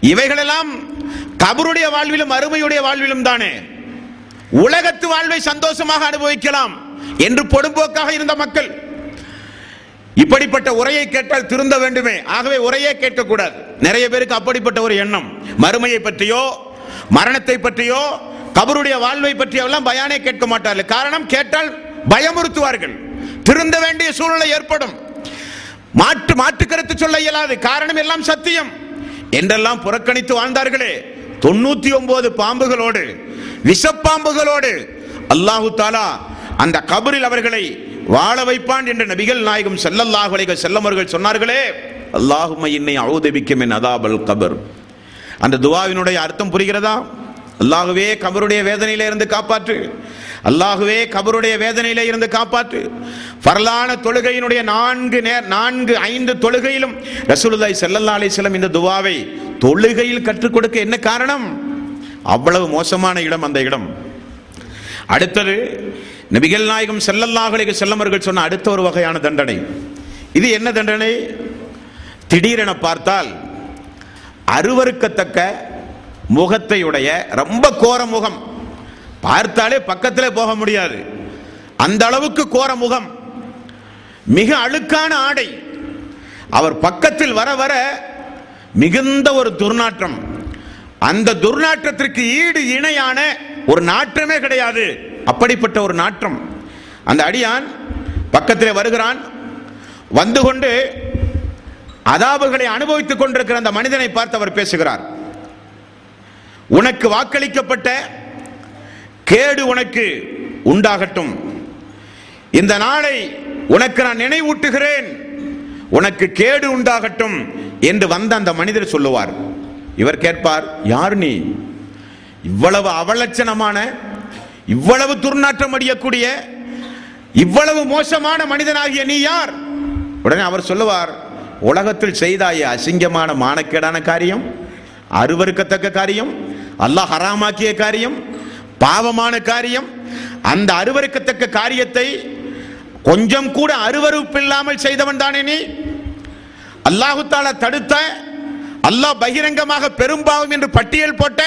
இவைகளெல்லாம் கபருடைய வாழ்விலும் அருமையுடைய வாழ்விலும் தானே. உலகத்து வாழ்வை சந்தோஷமாக அனுபவிக்கலாம் என்று பொடும்போக்காக இருந்த மக்கள். இப்படிப்பட்ட உரையை கேட்டால் திருந்த வேண்டுமே. ஆகவே உரையே கேட்கக்கூடாது. நிறைய பேருக்கு அப்படிப்பட்ட ஒரு எண்ணம். மறுமையை பற்றியோ மரணத்தை பற்றியோ கபருடைய வாழ்வை பற்றியோ எல்லாம் பயானே கேட்க மாட்டார்கள். காரணம் கேட்டால் பயமுறுத்துவார்கள். திருந்த வேண்டிய சூழ்நிலை ஏற்படும். மாற்று மாற்று கருத்து சொல்ல இயலாது. காரணம் எல்லாம் சத்தியம். என்றெல்லாம் புறக்கணித்து வாழ்ந்தார்களே. தொண்ணூத்தி ஒன்பது பாம்புகளோடு விஷப்பாம்புகளோடு அல்லாஹு தாலா அந்த கபரில் அவர்களை வாழ வைப்பான் என்ற நபிகள் நாயகம் ஸல்லல்லாஹு செல்லமர்கள் சொன்னார்களே அல்லாஹும்ம இன்னை என் மின் அதாபல் கபர். அந்த துவாவினுடைய அர்த்தம் புரிகிறதா? அல்லாஹுவே கபருடைய வேதனையில இருந்து காப்பாற்று. அல்லாஹுவே கபருடைய வேதனையில இருந்து காப்பாற்று. பரலான தொழுகையினுடைய நான்கு நேர் நான்கு ஐந்து தொழுகையிலும் ரசூலுல்லாய் செல்லல்லா அலைஹி இந்த துவாவை தொழுகையில் கற்றுக் கொடுக்க என்ன காரணம்? அவ்வளவு மோசமான இடம் அந்த இடம். அடுத்தது நபிகள் நாயகம் ஸல்லல்லாஹு செல்லமர்கள் சொன்ன அடுத்த ஒரு வகையான தண்டனை. இது என்ன தண்டனை? திடீரென பார்த்தால் அருவருக்கத்தக்க முகத்தையுடைய ரொம்ப கோர முகம். பார்த்தாலே பக்கத்திலே போக முடியாது. அந்த அளவுக்கு கோர முகம். மிக அழுக்கான ஆடை. அவர் பக்கத்தில் வர வர மிகுந்த ஒரு துர்நாற்றம். அந்த துர்நாற்றத்திற்கு ஈடு இணையான ஒரு நாற்றமே கிடையாது. அப்படிப்பட்ட ஒரு நாற்றம். அந்த அடியான் பக்கத்திலே வருகிறான். வந்து கொண்டு அதாபுகளை அனுபவித்துக் கொண்டிருக்கிற அந்த மனிதனை பார்த்து அவர் பேசுகிறார். உனக்கு வாக்களிக்கப்பட்ட கேடு உனக்கு உண்டாகட்டும். இந்த நாளை உனக்கு நான் நினைவூட்டுகிறேன். உனக்கு கேடு உண்டாகட்டும் என்று வந்த அந்த மனிதர் சொல்லுவார். இவர் கேட்பார் யார் நீ? இவ்வளவு அவலட்சணமான இவ்வளவு துர்நாற்றம் அடியக்கூடிய இவ்வளவு மோசமான மனிதனாகிய நீ யார்? உடனே அவர் சொல்லுவார் உலகத்தில் செய்தாய அசிங்கமான மானக்கேடான காரியம் அருவருக்கத்தக்க காரியம் அல்லாஹ் ஹராமாக்கிய காரியம் பாவமான காரியம் அந்த அருவருக்கத்தக்க காரியத்தை கொஞ்சம் கூட அருவறுப்பு இல்லாமல் செய்தவன் தானே நீ? அல்லாஹு தாலா தடுத்த அல்லாஹ் பகிரங்கமாக பெரும்பாவம் என்று பட்டியல் போட்ட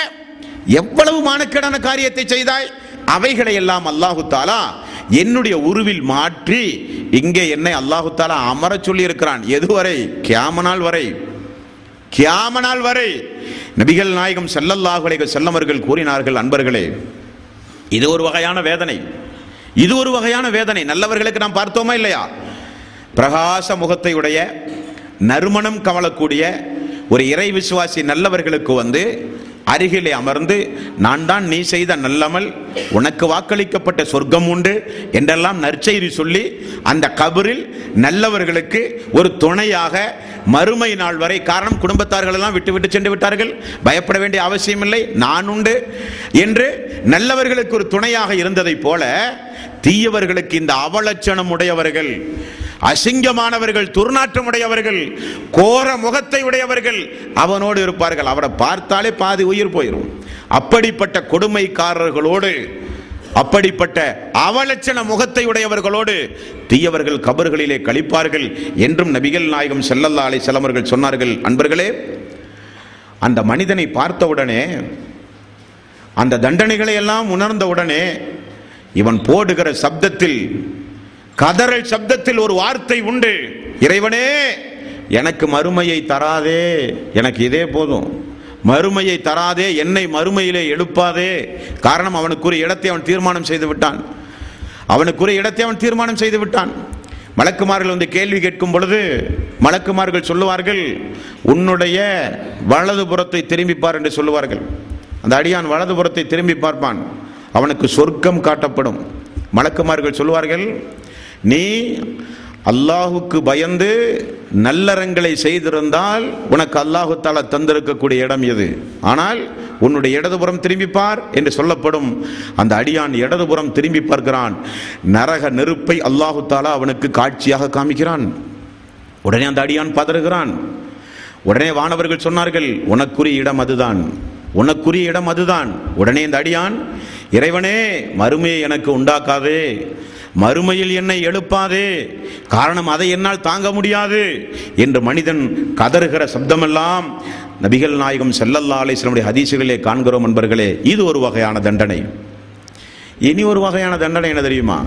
எவ்வளவு மானக்கேடான காரியத்தை செய்தாய்? அவைகளை எல்லாம் அல்லாஹு தாலா என்னுடைய உருவில் மாற்றி இங்கே என்னை அல்லாஹு தாலா அமர சொல்லி இருக்கிறான் எதுவரை கியாமனால் வரை. கியாமனால் வரை. நபிகள் நாயகம் ஸல்லல்லாஹு செல்லவர்கள் கூறினார்கள் அன்பர்களே இது ஒரு வகையான வேதனை. இது ஒரு வகையான வேதனை. நல்லவர்களுக்கு நாம் பார்த்தோமா இல்லையா? பிரகாச முகத்தை உடைய நறுமணம் கவலக்கூடிய ஒரு இறை விசுவாசி நல்லவர்களுக்கு வந்து அருகிலே அமர்ந்து நான் தான் நீ செய்த நல்லமல் உனக்கு வாக்களிக்கப்பட்ட சொர்க்கம் உண்டு என்றெல்லாம் நற்செய்தி சொல்லி அந்த கபரில் நல்லவர்களுக்கு ஒரு துணையாக மறுமை நாள் வரை காரணம் குடும்பத்தார்கள் எல்லாம் விட்டு விட்டு சென்று விட்டார்கள். பயப்பட வேண்டிய அவசியமில்லை நான் உண்டு என்று நல்லவர்களுக்கு ஒரு துணையாக இருந்ததைப் போல தீயவர்களுக்கு இந்த அவலட்சணம் உடையவர்கள் அசிங்கமானவர்கள் துர்நாற்றம் உடையவர்கள் கோர முகத்தை உடையவர்கள் அவனோடு இருப்பார்கள். அவரை பார்த்தாலே பாதி உயிர் போயிடும் அப்படிப்பட்ட கொடுமைக்காரர்களோடு அப்படிப்பட்ட அவலட்சண முகத்தை உடையவர்களோடு தீயவர்கள் கபர்களிலே கழிப்பார்கள் என்றும் நபிகள் நாயகம் செல்லல்லா அலை செல்லவர்கள் சொன்னார்கள். அன்பர்களே அந்த மனிதனை பார்த்தவுடனே அந்த தண்டனைகளை எல்லாம் உணர்ந்தவுடனே இவன் போடுகிற சப்தத்தில் கதறல் சப்தத்தில் ஒரு வார்த்தை உண்டு. இறைவனே எனக்கு மறுமையை தராதே. எனக்கு இதே போதும். மறுமையை தராதே என்னை மறுமையிலே எழுப்பாதே. காரணம் அவனுக்குரிய இடத்தை அவன் தீர்மானம் செய்து விட்டான். அவனுக்குரிய இடத்தை அவன் தீர்மானம் செய்து விட்டான். மலக்குமார்கள் வந்து கேள்வி கேட்கும் பொழுது மலக்குமார்கள் சொல்லுவார்கள் உன்னுடைய வலது புறத்தை திரும்பிப்பார் என்று சொல்லுவார்கள். அந்த அடியான் வலதுபுறத்தை திரும்பி பார்ப்பான். அவனுக்கு சொர்க்கம் காட்டப்படும். மலக்குமார்கள் சொல்லுவார்கள் நீ அல்லாஹுக்கு பயந்து நல்லறங்களை செய்திருந்தால் உனக்கு அல்லாஹு தாலா தந்திருக்கக்கூடிய இடம் எது? ஆனால் உன்னுடைய இடதுபுறம் திரும்பிப்பார் என்று சொல்லப்படும். அந்த அடியான் இடதுபுறம் திரும்பி பார்க்கிறான். நரக நெருப்பை அல்லாஹு தாலா அவனுக்கு காட்சியாக காமிக்கிறான். உடனே அந்த அடியான் பதறுகிறான். உடனே வானவர்கள் சொன்னார்கள் உனக்குரிய இடம் அதுதான். உனக்குரிய இடம் அதுதான். உடனே இந்த அடியான் இறைவனே மறுமையை எனக்கு உண்டாக்காதே. மறுமையில் என்னை எழுப்பாதே. காரணம் அதை என்னால் தாங்க முடியாது என்று மனிதன் கதறுகிற சப்தமெல்லாம் நபிகள் நாயகம் செல்லல்லா அலிஸ்லமுடைய ஹதீசுகளிலே காண்கிறோம் நண்பர்களே. இது ஒரு வகையான தண்டனை. இனி ஒரு வகையான தண்டனை என்ன தெரியுமா?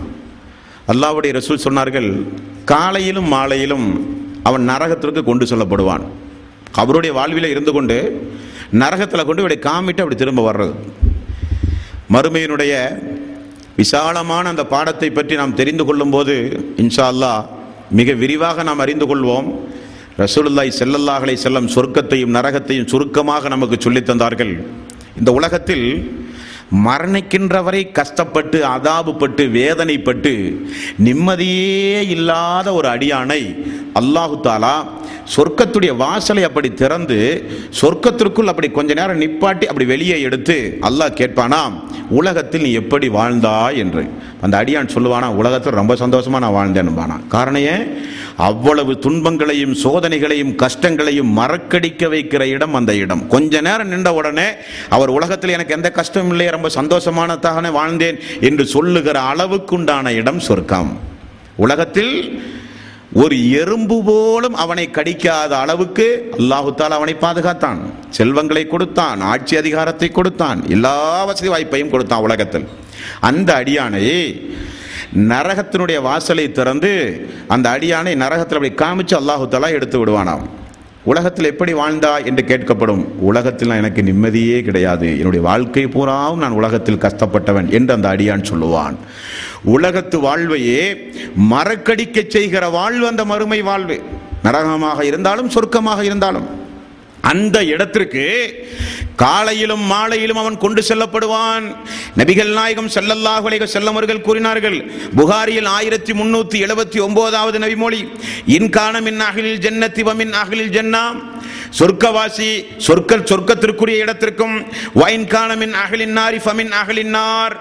அல்லாவுடைய ரசூல் சொன்னார்கள் காலையிலும் மாலையிலும் அவன் நரகத்திற்கு கொண்டு செல்லப்படுவான். அவருடைய வாழ்வில இருந்து கொண்டு நரகத்தில் கொண்டு இப்படி காமிட்டு அப்படி திரும்ப வர்றது. மறுமையினுடைய விசாலமான அந்த பாடத்தை பற்றி நாம் தெரிந்து கொள்ளும் போது இன்ஷா அல்லாஹ் மிக விரிவாக நாம் அறிந்து கொள்வோம். ரசூலுல்லாய் செல்லல்லாஹலை செல்லம் சொர்க்கத்தையும் நரகத்தையும் சுருக்கமாக நமக்கு சொல்லித் தந்தார்கள். இந்த உலகத்தில் மரணிக்கின்றவரை கஷ்டப்பட்டு அதாபுப்பட்டு வேதனைப்பட்டு நிம்மதியே இல்லாத ஒரு அடியானை அல்லாஹு தாலா சொர்க்கத்துடைய வாசலை அப்படி திறந்து சொர்க்கத்திற்குள் அப்படி கொஞ்ச நேரம் நிப்பாட்டி அப்படி வெளியே எடுத்து அல்லாஹ் கேட்பானாம் உலகத்தில் நீ எப்படி வாழ்ந்தாய் என்று. அந்த அடியான் சொல்லுவானா உலகத்தில் ரொம்ப சந்தோஷமா நான் வாழ்ந்தேன்பானா காரணம் ஏன்? அவ்வளவு துன்பங்களையும் சோதனைகளையும் கஷ்டங்களையும் மறக்கடிக்க வைக்கிற இடம் அந்த இடம். கொஞ்ச நேரம் நின்ற உடனே அவர் உலகத்தில் எனக்கு எந்த கஷ்டமும் இல்லை ரொம்ப சந்தோஷமானதாகவே வாழ்ந்தேன் என்று சொல்லுகிற அளவுக்குண்டான இடம் சொர்க்கம். உலகத்தில் ஒரு எறும்பு போலும் அவனை கடிக்காத அளவுக்கு அல்லாஹுத்தால் அவனை பாதுகாத்தான். செல்வங்களை கொடுத்தான் ஆட்சி அதிகாரத்தை கொடுத்தான் எல்லா வசதி வாய்ப்பையும் கொடுத்தான் உலகத்தில். அந்த அடியானை நரகத்தினுடைய வாசலை திறந்து அந்த அடியானை நரகத்தில் அப்படி காமிச்சு அல்லாஹுத்தாலா எடுத்து விடுவானாம். உலகத்தில் எப்படி வாழ்ந்தா என்று கேட்கப்படும். உலகத்தில் எனக்கு நிம்மதியே கிடையாது. என்னுடைய வாழ்க்கை பூராவும் நான் உலகத்தில் கஷ்டப்பட்டவன் என்று அந்த அடியான் சொல்லுவான். உலகத்து வாழ்வையே மறக்கடிக்க செய்கிற வாழ்வு அந்த மறுமை வாழ்வு. நரகமாக இருந்தாலும் சொர்க்கமாக இருந்தாலும். அந்த இடத்திற்கு காலையிலும் மாலையிலும் அவன் கொண்டு செல்லப்படுவான். நபிகள் நாயகம் செல்லல்லாஹு செல்லமர்கள் கூறினார்கள் புகாரியில் ஆயிரத்தி முன்னூத்தி எழுபத்தி ஒன்பதாவது நபிமொழி இன்கான மின் அகிலில் ஜன்னத்தி வமின் அகிலில் ஜன்னா சொர்க்கவாசி சொர்க்க சொர்க்கத்திற்குரிய இடத்திற்கும் வைன் காணமின் அகலின் நாரி ஃபமின் அகலின் நார்.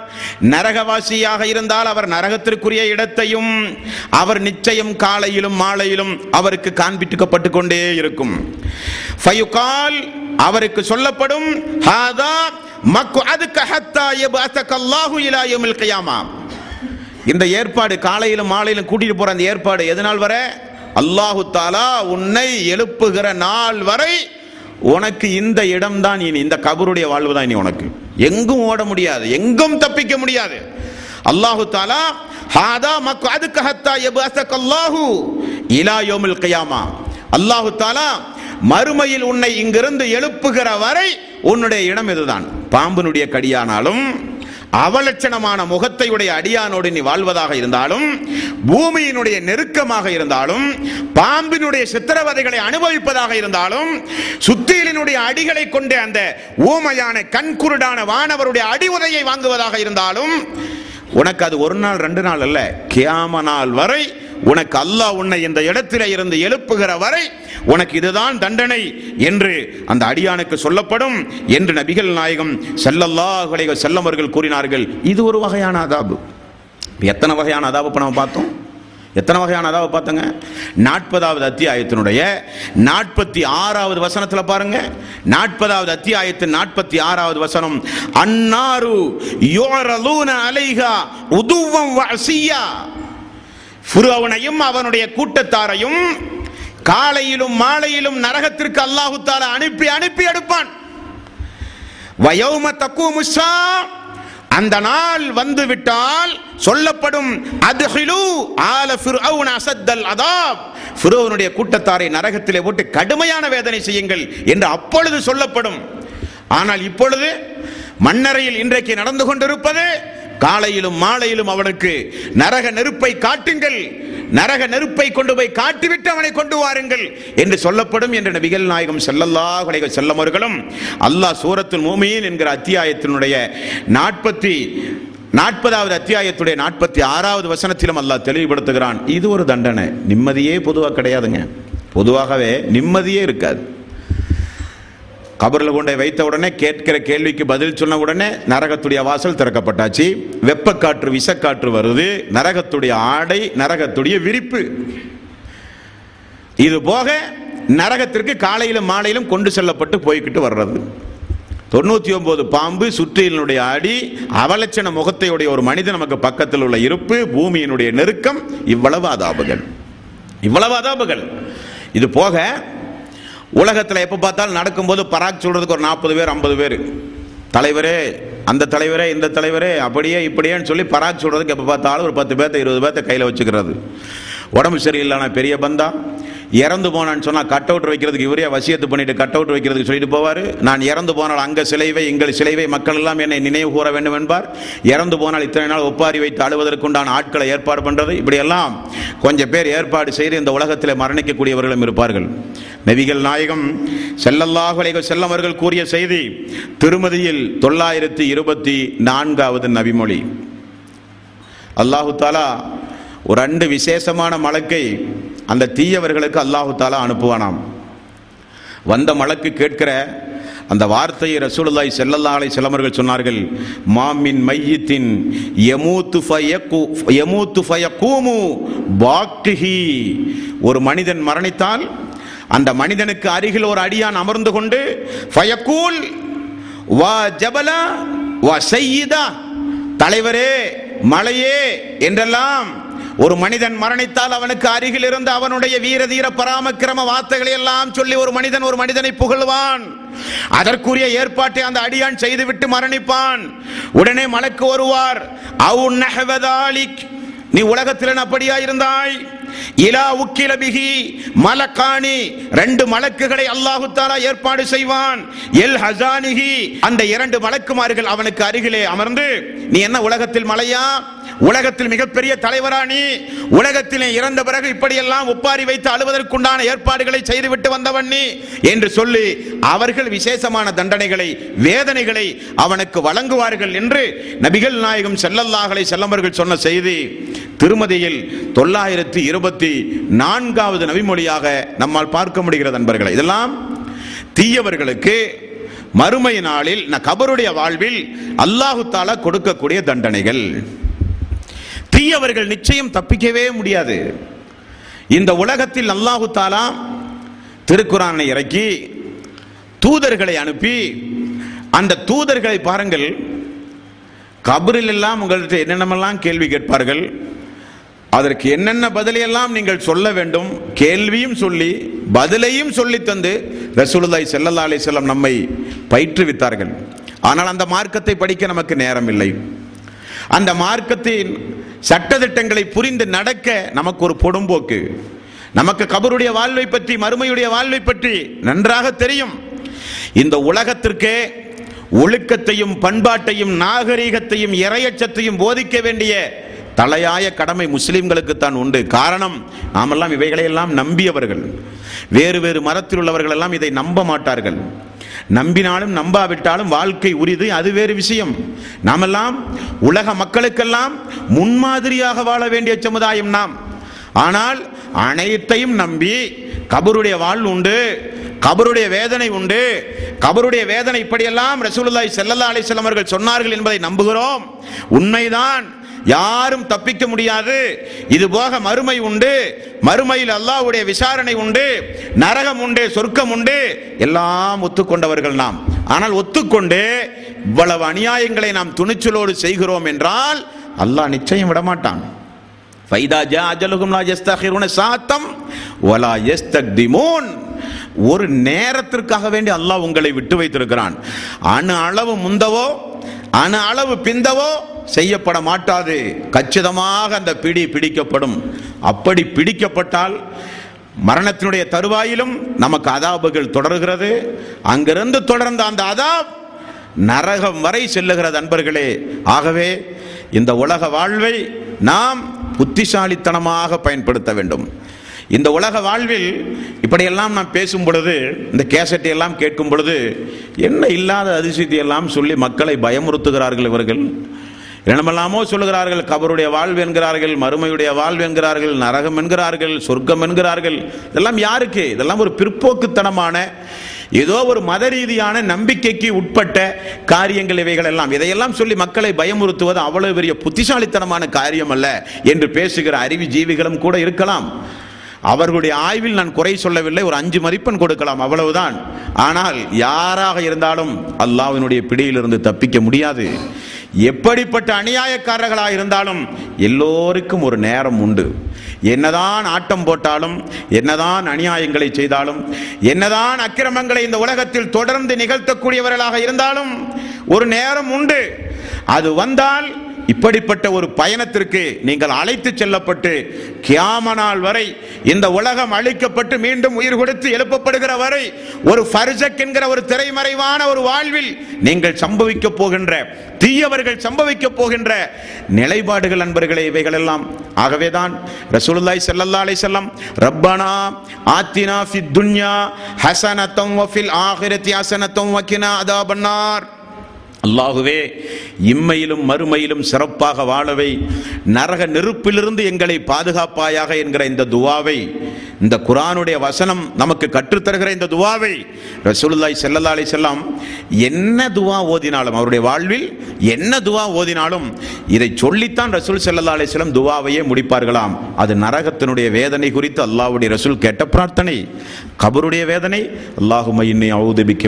நரகவாசியாக இருந்தால் அவர் நரகத்திற்குரிய இடத்தையும் அவர் நிச்சயம் காலையிலும் மாலையிலும் அவருக்கு காண்பிட்டுக்கப்பட்டு கொண்டே இருக்கும். ஃபயுகால் அவருக்கு சொல்லப்படும் ஹாதா மக்கு அதுக்கு ஹத்தா யபஅதகல்லாஹு இலா யௌமில் கியாமா. இந்த ஏற்பாடு காலையிலும் மாலையிலும் கூட்டிட்டு போற அந்த ஏற்பாடு எதனால் வர? அல்லாஹு தாலா உன்னை எழுப்புகிற நாள் வரை உனக்கு இந்த இடம்தான் இனி இந்த கபருடைய வாழ்வு தான் இனி உனக்கு. எங்கும் ஓட முடியாது எங்கும் தப்பிக்க முடியாது. அல்லாஹு தாலா ஹாதா மக்கு அதுக்கு ஹத்தா யபஅதகல்லாஹு இலா யோமில் கியாமா. அல்லாஹு தாலா மறுமையில் உன்னை இங்கிருந்து எழுப்புகிற வரை உன்னுடைய இடம் இதுதான். பாம்பினுடைய கடியானாலும் அவலட்சணமான முகத்தையுடைய அடியானோடு நீ வாழ்வதாக இருந்தாலும் பூமியினுடைய நெருக்கமாக இருந்தாலும் பாம்பினுடைய சித்திரவதைகளை அனுபவிப்பதாக இருந்தாலும் சுத்தியலினுடைய அடிகளை கொண்ட அந்த ஊமையான கண்குருடான வானவருடைய அடி உதையை வாங்குவதாக இருந்தாலும் உனக்கு அது ஒரு நாள் ரெண்டு நாள் அல்ல கியாம நாள் வரை உனக்கு அல்லாஹ் உன்னை இந்த இடத்திலே இருந்து எழுப்புகிற வரை உனக்கு இதுதான் தண்டனை என்று அந்த அடியானுக்கு சொல்லப்படும் என்று நபிகள் நாயகம் ஸல்லல்லாஹு செல்லம் அவர்கள் கூறினார்கள். இது ஒரு வகையான அதாபு. எத்தனை வகையான அதாபு இப்போ நம்ம பார்த்தோம்? எத்தனை வகையான அதாவை பார்த்தங்க? நாற்பதாவது அத்தியாயத்தினுடைய நாற்பத்தி ஆறாவது வசனத்தில் பாருங்க. நாற்பதாவது அத்தியாயத்தின் நாற்பத்தி ஆறாவது வசனம் அன்னாரு யோரலூன அலைஹா உதுவம் வசியா ஃபுருவனையும் அவனுடைய கூட்டத்தாரையும் காலையிலும் மாலையிலும் நரகத்திற்கு அல்லாஹு தாலா அனுப்பி அனுப்பி எடுப்பான். வயோம தக்கூமுஷா அந்த நாள் வந்து விட்டால் சொல்லப்படும் அதுஹிலு ஆல ஃபிர்அவுன் அசத்தல் அதாப். ஃபிர்அவுனுடைய கூட்டத்தாரை நரகத்திலே போட்டு கடுமையான வேதனை செய்யுங்கள் என்று அப்பொழுது சொல்லப்படும். ஆனால் இப்பொழுது மன்னரையில் இன்றைக்கு நடந்து கொண்டிருப்பது காலையிலும் மாலையிலும் அவனுக்கு நரக நெருப்பை காட்டுங்கள். நரக நெருப்பை கொண்டு போய் காட்டிவிட்டு அவனை கொண்டு வாருங்கள் என்று சொல்லப்படும் என்று நபிகள் நாயகம் செல்லல்லா அலைஹி வஸல்லம் அவர்களும் அல்லாஹ் சூரத்துல் மூமீன் என்கிற அத்தியாயத்தினுடைய நாற்பத்தி நாற்பதாவது அத்தியாயத்துடைய நாற்பத்தி ஆறாவது வசனத்திலும் அல்லாஹ் தெளிவுபடுத்துகிறான். இது ஒரு தண்டனை. நிம்மதியே பொதுவாக கிடையாதுங்க. பொதுவாகவே நிம்மதியே இருக்காது. கபரில் கொண்டே வைத்த உடனே கேட்கிற கேள்விக்கு பதில் சொன்ன உடனே நரகத்துடைய வாசல் திறக்கப்பட்டாச்சு. வெப்பக்காற்று விசக்காற்று வருது. நரகத்துடைய ஆடை நரகத்துடைய விரிப்பு. இது போக நரகத்திற்கு காலையிலும் மாலையிலும் கொண்டு செல்லப்பட்டு போய்கிட்டு வர்றது. தொண்ணூத்தி ஒன்பது பாம்பு சுற்றியினுடைய அடி அவலட்சண முகத்தையுடைய ஒரு மனிதன் நமக்கு பக்கத்தில் உள்ள இருப்பு பூமியினுடைய நெருக்கம் இவ்வளவு அதாபுகள் இவ்வளவு அதாபுகள் இது போக உலகத்தில் எப்போ பார்த்தாலும் நடக்கும்போது பராக் சொல்கிறதுக்கு ஒரு நாற்பது பேர் ஐம்பது பேர். தலைவரே அந்த தலைவரே இந்த தலைவரே அப்படியே இப்படியேன்னு சொல்லி பராக் சொல்கிறதுக்கு எப்போ பார்த்தாலும் ஒரு பத்து பேர்த்த இருபது பேர்த்த கையில் வச்சுக்கிறது. உடம்பு சரியில்லைனா பெரிய பந்தா. இறந்து போனான்னு சொன்னால் கட் அவுட் வைக்கிறதுக்கு இவரே வசியத்து பண்ணிட்டு கட் அவுட் வைக்கிறதுக்கு சொல்லிட்டு போவார். நான் இறந்து போனால் அங்கே சிலைவை எங்கள் சிலைவை மக்கள் எல்லாம் என்னை நினைவு கூற வேண்டும் என்பார். இறந்து போனால் இத்தனை நாள் ஒப்பாரி வைத்து அழுவதற்குண்டான ஆட்களை ஏற்பாடு பண்ணுறது இப்படியெல்லாம் கொஞ்சம் பேர் ஏற்பாடு செய்து இந்த உலகத்தில் மரணிக்கக்கூடியவர்களும் இருப்பார்கள். நபிகள் நாயகம் செல்லல்லாஹு செல்லவர்கள் கூறிய செய்தி திருமதியில் தொள்ளாயிரத்தி இருபத்தி நான்காவது நபிமொழி. அல்லாஹு தாலா ஒரு ரெண்டு விசேஷமான மலக்கை அந்த தீயவர்களுக்கு அல்லாஹு தாலா அனுப்புவானாம். வந்த மலக்கு கேட்கிற அந்த வார்த்தையை ரசூலுல்லாய் செல்லல்லாலை அலைஹி சொன்னார்கள் மாமின் மையத்தின் யமூத்து ஃபயகு யமூத்து பாக்கிஹி. ஒரு மனிதன் மரணித்தால் அந்த மனிதனுக்கு அருகில் ஒரு அடியான் அமர்ந்து கொண்டு ஃபயக்கூல் வா ஜபலா வா சையிதா. தலைவரே மலையே என்றெல்லாம் ஒரு மனிதன் மரணித்தால் அவனுக்கு அருகில் இருந்து அவனுடைய வீர தீர பராமக்கிரம வார்த்தைகளை எல்லாம் சொல்லி ஒரு மனிதன் ஒரு மனிதனை புகழ்வான். அதற்குரிய ஏற்பாட்டை அந்த அடியான் செய்துவிட்டு மரணிப்பான். உடனே மலக்கு வருவார். அவு நஹவதாலிக் நீ உலகத்தில் அப்படியா இருந்தாய்? இலா உக்கில பிகி மலக்காணி ரெண்டு மலக்குகளை அல்லாஹு தாலா ஏற்பாடு செய்வான். எல் ஹசானிஹி. அந்த இரண்டு மலக்குமார்கள் அவனுக்கு அருகிலே அமர்ந்து நீ என்ன உலகத்தில் மலையா? உலகத்தில் மிகப்பெரிய தலைவரா நீ. உலகத்திலே இறந்த பிறகு இப்படியெல்லாம் ஒப்பாரி வைத்து அழுவதற்குண்டான ஏற்பாடுகளை செய்துவிட்டு வந்தவன் நீ என்று சொல்லி அவர்கள் விசேஷமான தண்டனைகளை வேதனைகளை அவனுக்கு வழங்குவார்கள் என்று நபிகள் நாயகம் செல்லல்லாஹலை செல்லவர்கள் சொன்ன செய்தி. திருமதியில் தொள்ளாயிரத்தி இருபத்தி நான்காவது நபிமொழியாக நம்மால் பார்க்க முடிகிறது நண்பர்களை இதெல்லாம் தீயவர்களுக்கு மறுமை நாளில் ந கபருடைய வாழ்வில் அல்லாஹு தாலா கொடுக்கக்கூடிய தண்டனைகள். தீயவர்கள் நிச்சயம் தப்பிக்கவே முடியாது. இந்த உலகத்தில் அல்லாஹு தாலா திருக்குறானை இறக்கி தூதர்களை அனுப்பி அந்த தூதர்களை பாருங்கள் கபரில் எல்லாம் உங்கள்கிட்ட என்னென்னமெல்லாம் கேள்வி கேட்பார்கள் அதற்கு என்னென்ன பதிலையெல்லாம் நீங்கள் சொல்ல வேண்டும் கேள்வியும் சொல்லி பதிலையும் சொல்லி தந்து ரசூலுல்லாஹி செல்லல்லா அலி செல்லம் நம்மை பயிற்றுவித்தார்கள். ஆனால் அந்த மார்க்கத்தை படிக்க நமக்கு நேரம் இல்லை அந்த மார்க்கத்தின் சட்டதிட்டங்களை புரிந்து நடக்க நமக்கு ஒரு பொடும்போக்கு நமக்கு கபருடைய வாழ்வை பற்றி மறுமையுடைய வாழ்வை பற்றி நன்றாக தெரியும். இந்த உலகத்திற்கே ஒழுக்கத்தையும் பண்பாட்டையும் நாகரீகத்தையும் இரையச்சத்தையும் போதிக்க வேண்டிய தலையாய கடமை முஸ்லிம்களுக்கு தான் உண்டு. காரணம் நாமெல்லாம் இவைகளையெல்லாம் நம்பியவர்கள். வேறு வேறு மரத்தில் உள்ளவர்கள் எல்லாம் இதை நம்ப மாட்டார்கள். நம்பினாலும் நம்பாவிட்டாலும் வாழ்க்கை உரிது அது வேறு விஷயம். நாமெல்லாம் உலக மக்களுக்கெல்லாம் முன்மாதிரியாக வாழ வேண்டிய சமுதாயம் நாம். ஆனால் அனைத்தையும் நம்பி கபருடைய வாழ் உண்டு கபருடைய வேதனை உண்டு. கபருடைய வேதனை இப்படியெல்லாம் ரசூலுல்லாய் செல்லல்லா அலைஹி அவர்கள் சொன்னார்கள் என்பதை நம்புகிறோம். உண்மைதான். யாரும் தப்பிக்க முடியாது. இது போக மறுமை உண்டு. மறுமையில் அல்லாஹ்வுடைய விசாரணை உண்டு. நரகம் உண்டு சொர்க்கம் உண்டு. எல்லாம் ஒத்துக்கொண்டவர்கள் நாம். ஆனால் ஒத்துக்கொண்டு இவ்வளவு அநியாயங்களை நாம் துணிச்சலோடு செய்கிறோம் என்றால் அல்லாஹ் நிச்சயம் விடமாட்டான். ஃபைதா ஜா அஜலுகும் லா யஸ்தகிருன சாத்தம் வலா யஸ்தக்திமூன். ஒரு நேரத்திற்காக வேண்டி அல்லாஹ் உங்களை விட்டு வைத்திருக்கிறான். அணு அளவு முந்தவோ அணு அளவு பிந்தவோ செய்யப்பட மாட்டாது. கச்சிதமாக அந்த பிடி பிடிக்கப்படும். அப்படி பிடிக்கப்பட்டால் மரணத்தினுடைய தருவாயிலும் நமக்கு அதாபுகள் தொடர்கிறது. அங்கிருந்து தொடர்ந்த அந்த அதாப் நரகம் வரை செல்லுகிறது அன்பர்களே. ஆகவே இந்த உலக வாழ்வை நாம் புத்திசாலித்தனமாக பயன்படுத்த வேண்டும். இந்த உலக வாழ்வில் இப்படியெல்லாம் நாம் பேசும் பொழுது இந்த கேசட்டை எல்லாம் கேட்கும் பொழுது என்ன இல்லாத அதிசயத்தை எல்லாம் சொல்லி மக்களை பயமுறுத்துகிறார்கள் இவர்கள். என்னமெல்லாமோ சொல்லுகிறார்கள் கபருடைய வாழ்வு என்கிறார்கள் மறுமையுடைய வாழ்வு என்கிறார்கள் நரகம் என்கிறார்கள் சொர்க்கம் என்கிறார்கள். இதெல்லாம் யாருக்கு? இதெல்லாம் ஒரு பிற்போக்குத்தனமான ஏதோ ஒரு மத ரீதியான நம்பிக்கைக்கு உட்பட்ட காரியங்கள் இவைகள் எல்லாம். இதையெல்லாம் சொல்லி மக்களை பயமுறுத்துவது அவ்வளவு பெரிய புத்திசாலித்தனமான காரியம் அல்ல என்று பேசுகிற அறிவு ஜீவிகளும் கூட இருக்கலாம். அவர்களுடைய ஆய்வில் நான் குறை சொல்லவில்லை ஒரு அஞ்சு மதிப்பெண் கொடுக்கலாம் அவ்வளவுதான். ஆனால் யாராக இருந்தாலும் அல்லாவினுடைய பிடியிலிருந்து தப்பிக்க முடியாது. எப்படிப்பட்ட அநியாயக்காரர்களாக இருந்தாலும் எல்லோருக்கும் ஒரு நேரம் உண்டு. என்னதான் ஆட்டம் போட்டாலும் என்னதான் அநியாயங்களை செய்தாலும் என்னதான் அக்கிரமங்களை இந்த உலகத்தில் தொடர்ந்து நிகழ்த்தக்கூடியவர்களாக இருந்தாலும் ஒரு நேரம் உண்டு. அது வந்தால் இப்படிப்பட்ட ஒரு பயணத்திற்கு நீங்கள் அழைத்து செல்லப்பட்டு கியாம நாள் வரை இந்த உலகம் அழிக்கப்பட்டு மீண்டும் உயிர் கொடுத்து எழுப்பப்படுகிற வரை ஒரு ஃபர்ஜக் என்கிற ஒரு திரைமறைவான ஒரு வாழ்வில் நீங்கள் சம்பவிக்க போகின்ற தீயவர்கள் சம்பவிக்க போகின்ற நிலைப்பாடுகள் அன்பர்களே இவைகள் எல்லாம் ஆகவேதான் ரசூலுல்லாய் ஸல்லல்லாஹு அலை செல்லம் ரப்பனா ஆத்தினா ஃபி துன்யா ஹசனத்தம் வஃபில் ஆகிரத்தி வக்கினா அதா பன்னார் அல்லாஹுவே இம்மையிலும் மறுமையிலும் சிறப்பாக வாழவை நரக நெருப்பிலிருந்து எங்களை பாதுகாப்பாயாக என்கிற இந்த துவாவை இந்த குரானுடைய வசனம் நமக்கு கற்றுத்தருகிற இந்த துவாவை ரசூலுல்லாய் செல்லல்லா அலி செல்லாம் என்ன துவா ஓதினாலும் அவருடைய வாழ்வில் என்ன துவா ஓதினாலும் இதை சொல்லித்தான் ரசூல் செல்லல்லா அலி செல்லம் துவாவையே முடிப்பார்களாம். அது நரகத்தினுடைய வேதனை குறித்து அல்லாஹ்வுடைய ரசூல் கேட்ட பிரார்த்தனை. கபருடைய வேதனை அல்லாஹும இன்னி அவுது பிக்க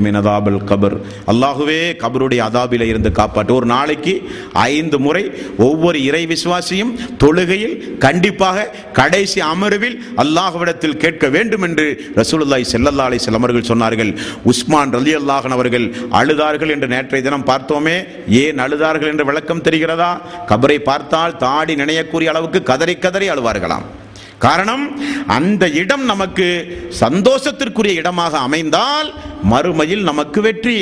கபர். அல்லாஹுவே கபருடைய அதாபில இருந்து காப்பாற்று. ஒரு நாளைக்கு ஐந்து முறை ஒவ்வொரு இறை விசுவாசியும் தொழுகையில் கண்டிப்பாக கடைசி அமர்வில் அல்லாஹ்விடத்தில் கேட்க வேண்டும் என்று ரசூலுல்லாய் செல்லல்லா அலைஹி செல்லமர்கள் சொன்னார்கள். உஸ்மான் ரலியல்லாஹு அவர்கள் அழுதார்கள் என்று நேற்றைய தினம் பார்த்தோமே ஏன் அழுதார்கள் என்று விளக்கம் தெரிகிறதா? கபரை பார்த்தால் தாடி நினையக்கூடிய அளவுக்கு கதறி கதறி அழுவார்களாம். காரணம் அந்த இடம் நமக்கு சந்தோஷத்திற்குரிய இடமாக அமைந்தால் மறுமையில் நமக்கு வெற்றி.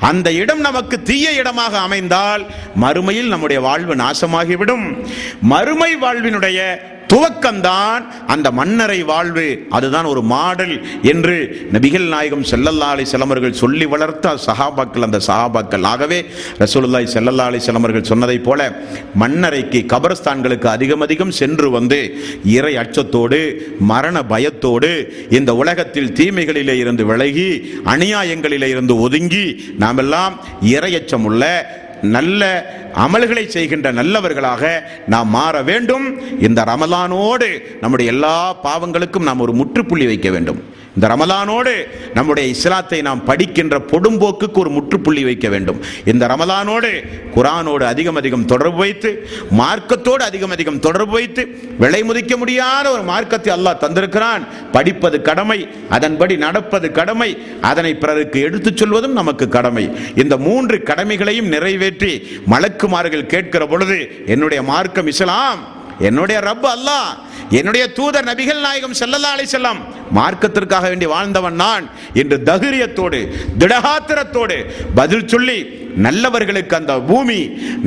அந்த இடம் நமக்கு தீய இடமாக அமைந்தால் மறுமையில் நம்முடைய வாழ்வு நாசமாகிவிடும். மறுமை வாழ்வினுடைய துவக்கம்தான் அந்த மன்னரை வாழ்வு. அதுதான் ஒரு மாடல் என்று நபிகள் நாயகம் செல்லல்லா அலி செலமர்கள் சொல்லி வளர்த்த சஹாபாக்கள் அந்த சஹாபாக்கள். ஆகவே ரசூலுல்லாய் செல்லல்லா அலி செலமர்கள் சொன்னதைப் போல மன்னரைக்கு கபரஸ்தான்களுக்கு அதிகம் அதிகம் சென்று வந்து இறை அச்சத்தோடு மரண பயத்தோடு இந்த உலகத்தில் தீமைகளிலே இருந்து விலகி அநியாயங்களிலே இருந்து ஒதுங்கி நாமெல்லாம் இறையச்சம் உள்ள நல்ல அமல்களை செய்கின்ற நல்லவர்களாக நாம் மாற வேண்டும். இந்த ரமலானோடு நம்முடைய எல்லா பாவங்களுக்கும் நாம் ஒரு முற்றுப்புள்ளி வைக்க வேண்டும். இந்த ரமலானோடு நம்முடைய இஸ்லாத்தை நாம் படிக்கின்ற பொடும்போக்குக்கு ஒரு முற்றுப்புள்ளி வைக்க வேண்டும். இந்த ரமலானோடு குரானோடு அதிகம் அதிகம் தொடர்பு வைத்து மார்க்கத்தோடு அதிகம் அதிகம் தொடர்பு வைத்து விலை முதிக்க முடியாத ஒரு மார்க்கத்தை அல்லாஹ் தந்திருக்கிறான். படிப்பது கடமை அதன்படி நடப்பது கடமை அதனை பிறருக்கு எடுத்துச் சொல்வதும் நமக்கு கடமை. இந்த மூன்று கடமைகளையும் நிறைவேற்றி மலக்கு மலக்குமார்கள் கேட்கிற பொழுது என்னுடைய மார்க்கம் இஸ்லாம். என்னுடைய ரப் அல்லாஹ் என்னுடைய தூதர் நபிகள் நாயகம் செல்லல்லா அலை செல்லம் மார்க்கத்திற்காக வேண்டி வாழ்ந்தவன் நான் என்று தகிரியத்தோடு திடகாத்திரத்தோடு பதில் சொல்லி நல்லவர்களுக்கு அந்த பூமி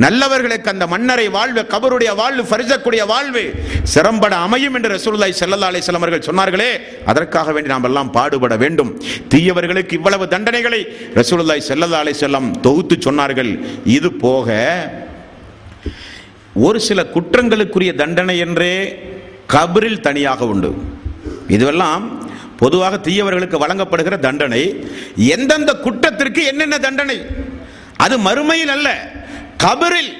நல்லவர்களுக்கு அந்த மன்னரை வாழ்வு கபருடைய வாழ்வு பரிசக்கூடிய வாழ்வு சிறம்பட அமையும் என்று ரசூலுல்லாஹி செல்லல்லா அலை வஸல்லம் அவர்கள் சொன்னார்களே அதற்காக வேண்டி நாம் எல்லாம் பாடுபட வேண்டும். தீயவர்களுக்கு இவ்வளவு தண்டனைகளை ரசூலுல்லாஹி செல்லல்லா அலை செல்லம் தொகுத்து சொன்னார்கள். இது போக ஒரு சில குற்றங்களுக்குரிய தண்டனை என்றே கபரில் தனியாக உண்டு. இதுவெல்லாம் பொதுவாக தீயவர்களுக்கு வழங்கப்படுகிற தண்டனை. எந்தெந்த குற்றத்திற்கு என்னென்ன தண்டனை? அது மறுமையில் அல்ல கபரில்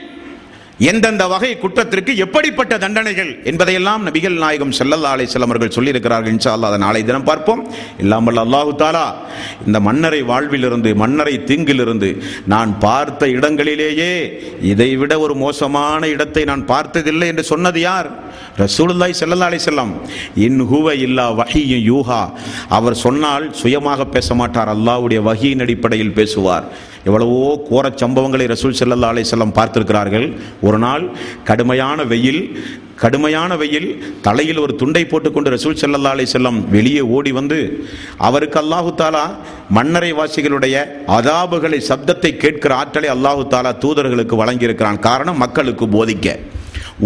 எந்தெந்த வகை குற்றத்திற்கு எப்படிப்பட்ட தண்டனைகள் என்பதையெல்லாம் நபிகள் நாயகம் செல்லல்லா அலைஹி வஸல்லம் அவர்கள் சொல்லியிருக்கிறார்கள். இன்ஷா அல்லா அதை நாளை தினம் பார்ப்போம். இல்லாமல் அல்லாஹு தாலா இந்த மன்னரை வாழ்விலிருந்து மன்னரை தீங்கிலிருந்து நான் பார்த்த இடங்களிலேயே இதைவிட ஒரு மோசமான இடத்தை நான் பார்த்ததில்லை என்று சொன்னது யார்? ரசூலுல்லாய் செல்லல்லா அலி செல்லம் இன் ஹுவ இல்லா வஹியும் யூஹா. அவர் சொன்னால் சுயமாக பேச மாட்டார். அல்லாஹ்வுடைய வகியின் அடிப்படையில் பேசுவார். எவ்வளவோ கோரச் சம்பவங்களை ரசூல் செல்லல்லா அலி செல்லம் பார்த்திருக்கிறார்கள். ஒரு நாள் கடுமையான வெயில் கடுமையான வெயில் தலையில் ஒரு துண்டை போட்டுக்கொண்டு ரசூல் செல்லல்லா அலி செல்லம் வெளியே ஓடி வந்து அவருக்கு அல்லாஹு தாலா மன்னரை வாசிகளுடைய அதாபுகளை சப்தத்தை கேட்கிற ஆற்றலை அல்லாஹு தாலா தூதர்களுக்கு வழங்கியிருக்கிறான். காரணம் மக்களுக்கு போதிக்க.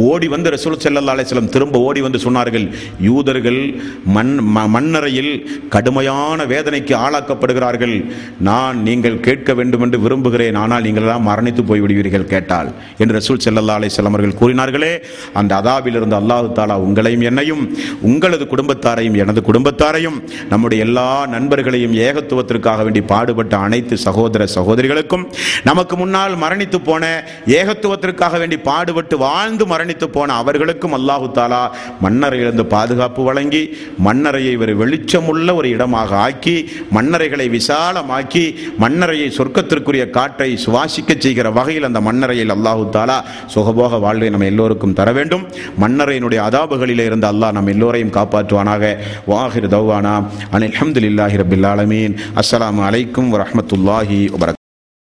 ஓடி வந்து ரசூல் செல்லல்லா அலைஹி திரும்ப ஓடி வந்து சொன்னார்கள் யூதர்கள் மண் ம- மண்ணறையில் கடுமையான வேதனைக்கு ஆளாக்கப்படுகிறார்கள். நான் நீங்கள் கேட்க வேண்டும் என்று விரும்புகிறேன் ஆனால் நீங்களெல்லாம் மரணித்து போய்விடுவீர்கள் கேட்டால் என்று ரசூல் செல்லல்லா அலைஹி அவர்கள் கூறினார்களே அந்த அதாபிலிருந்து அல்லாஹு தாலா உங்களையும் என்னையும் உங்களது குடும்பத்தாரையும் எனது குடும்பத்தாரையும் நம்முடைய எல்லா நண்பர்களையும் ஏகத்துவத்திற்காக வேண்டி பாடுபட்ட அனைத்து சகோதர சகோதரிகளுக்கும் நமக்கு முன்னால் மரணித்து போன ஏகத்துவத்திற்காக வேண்டி பாடுபட்டு வாழ்ந்து மரணித்து போன அவர்களுக்கும் அல்லாஹு தாலா மன்னரையிலிருந்து பாதுகாப்பு வழங்கி மன்னரையை ஒரு வெளிச்சமுள்ள ஒரு இடமாக ஆக்கி மன்னரைகளை விசாலமாக்கி மன்னரையை சொர்க்கத்திற்குரிய காற்றை சுவாசிக்க செய்கிற வகையில் அந்த மன்னரையில் அல்லாஹு தாலா சுகபோக வாழ்வை நம்ம எல்லோருக்கும் தர வேண்டும். மன்னரையினுடைய அதாபுகளிலே இருந்து அல்லாஹ் நம் எல்லோரையும் காப்பாற்றுவானாக. வாஹிர் தௌவானா. அனில் அஹமதுல்லாஹி ரபில் ஆலமீன். அஸ்லாம் அலைக்கும் வரமத்துல்லாஹி வபரக்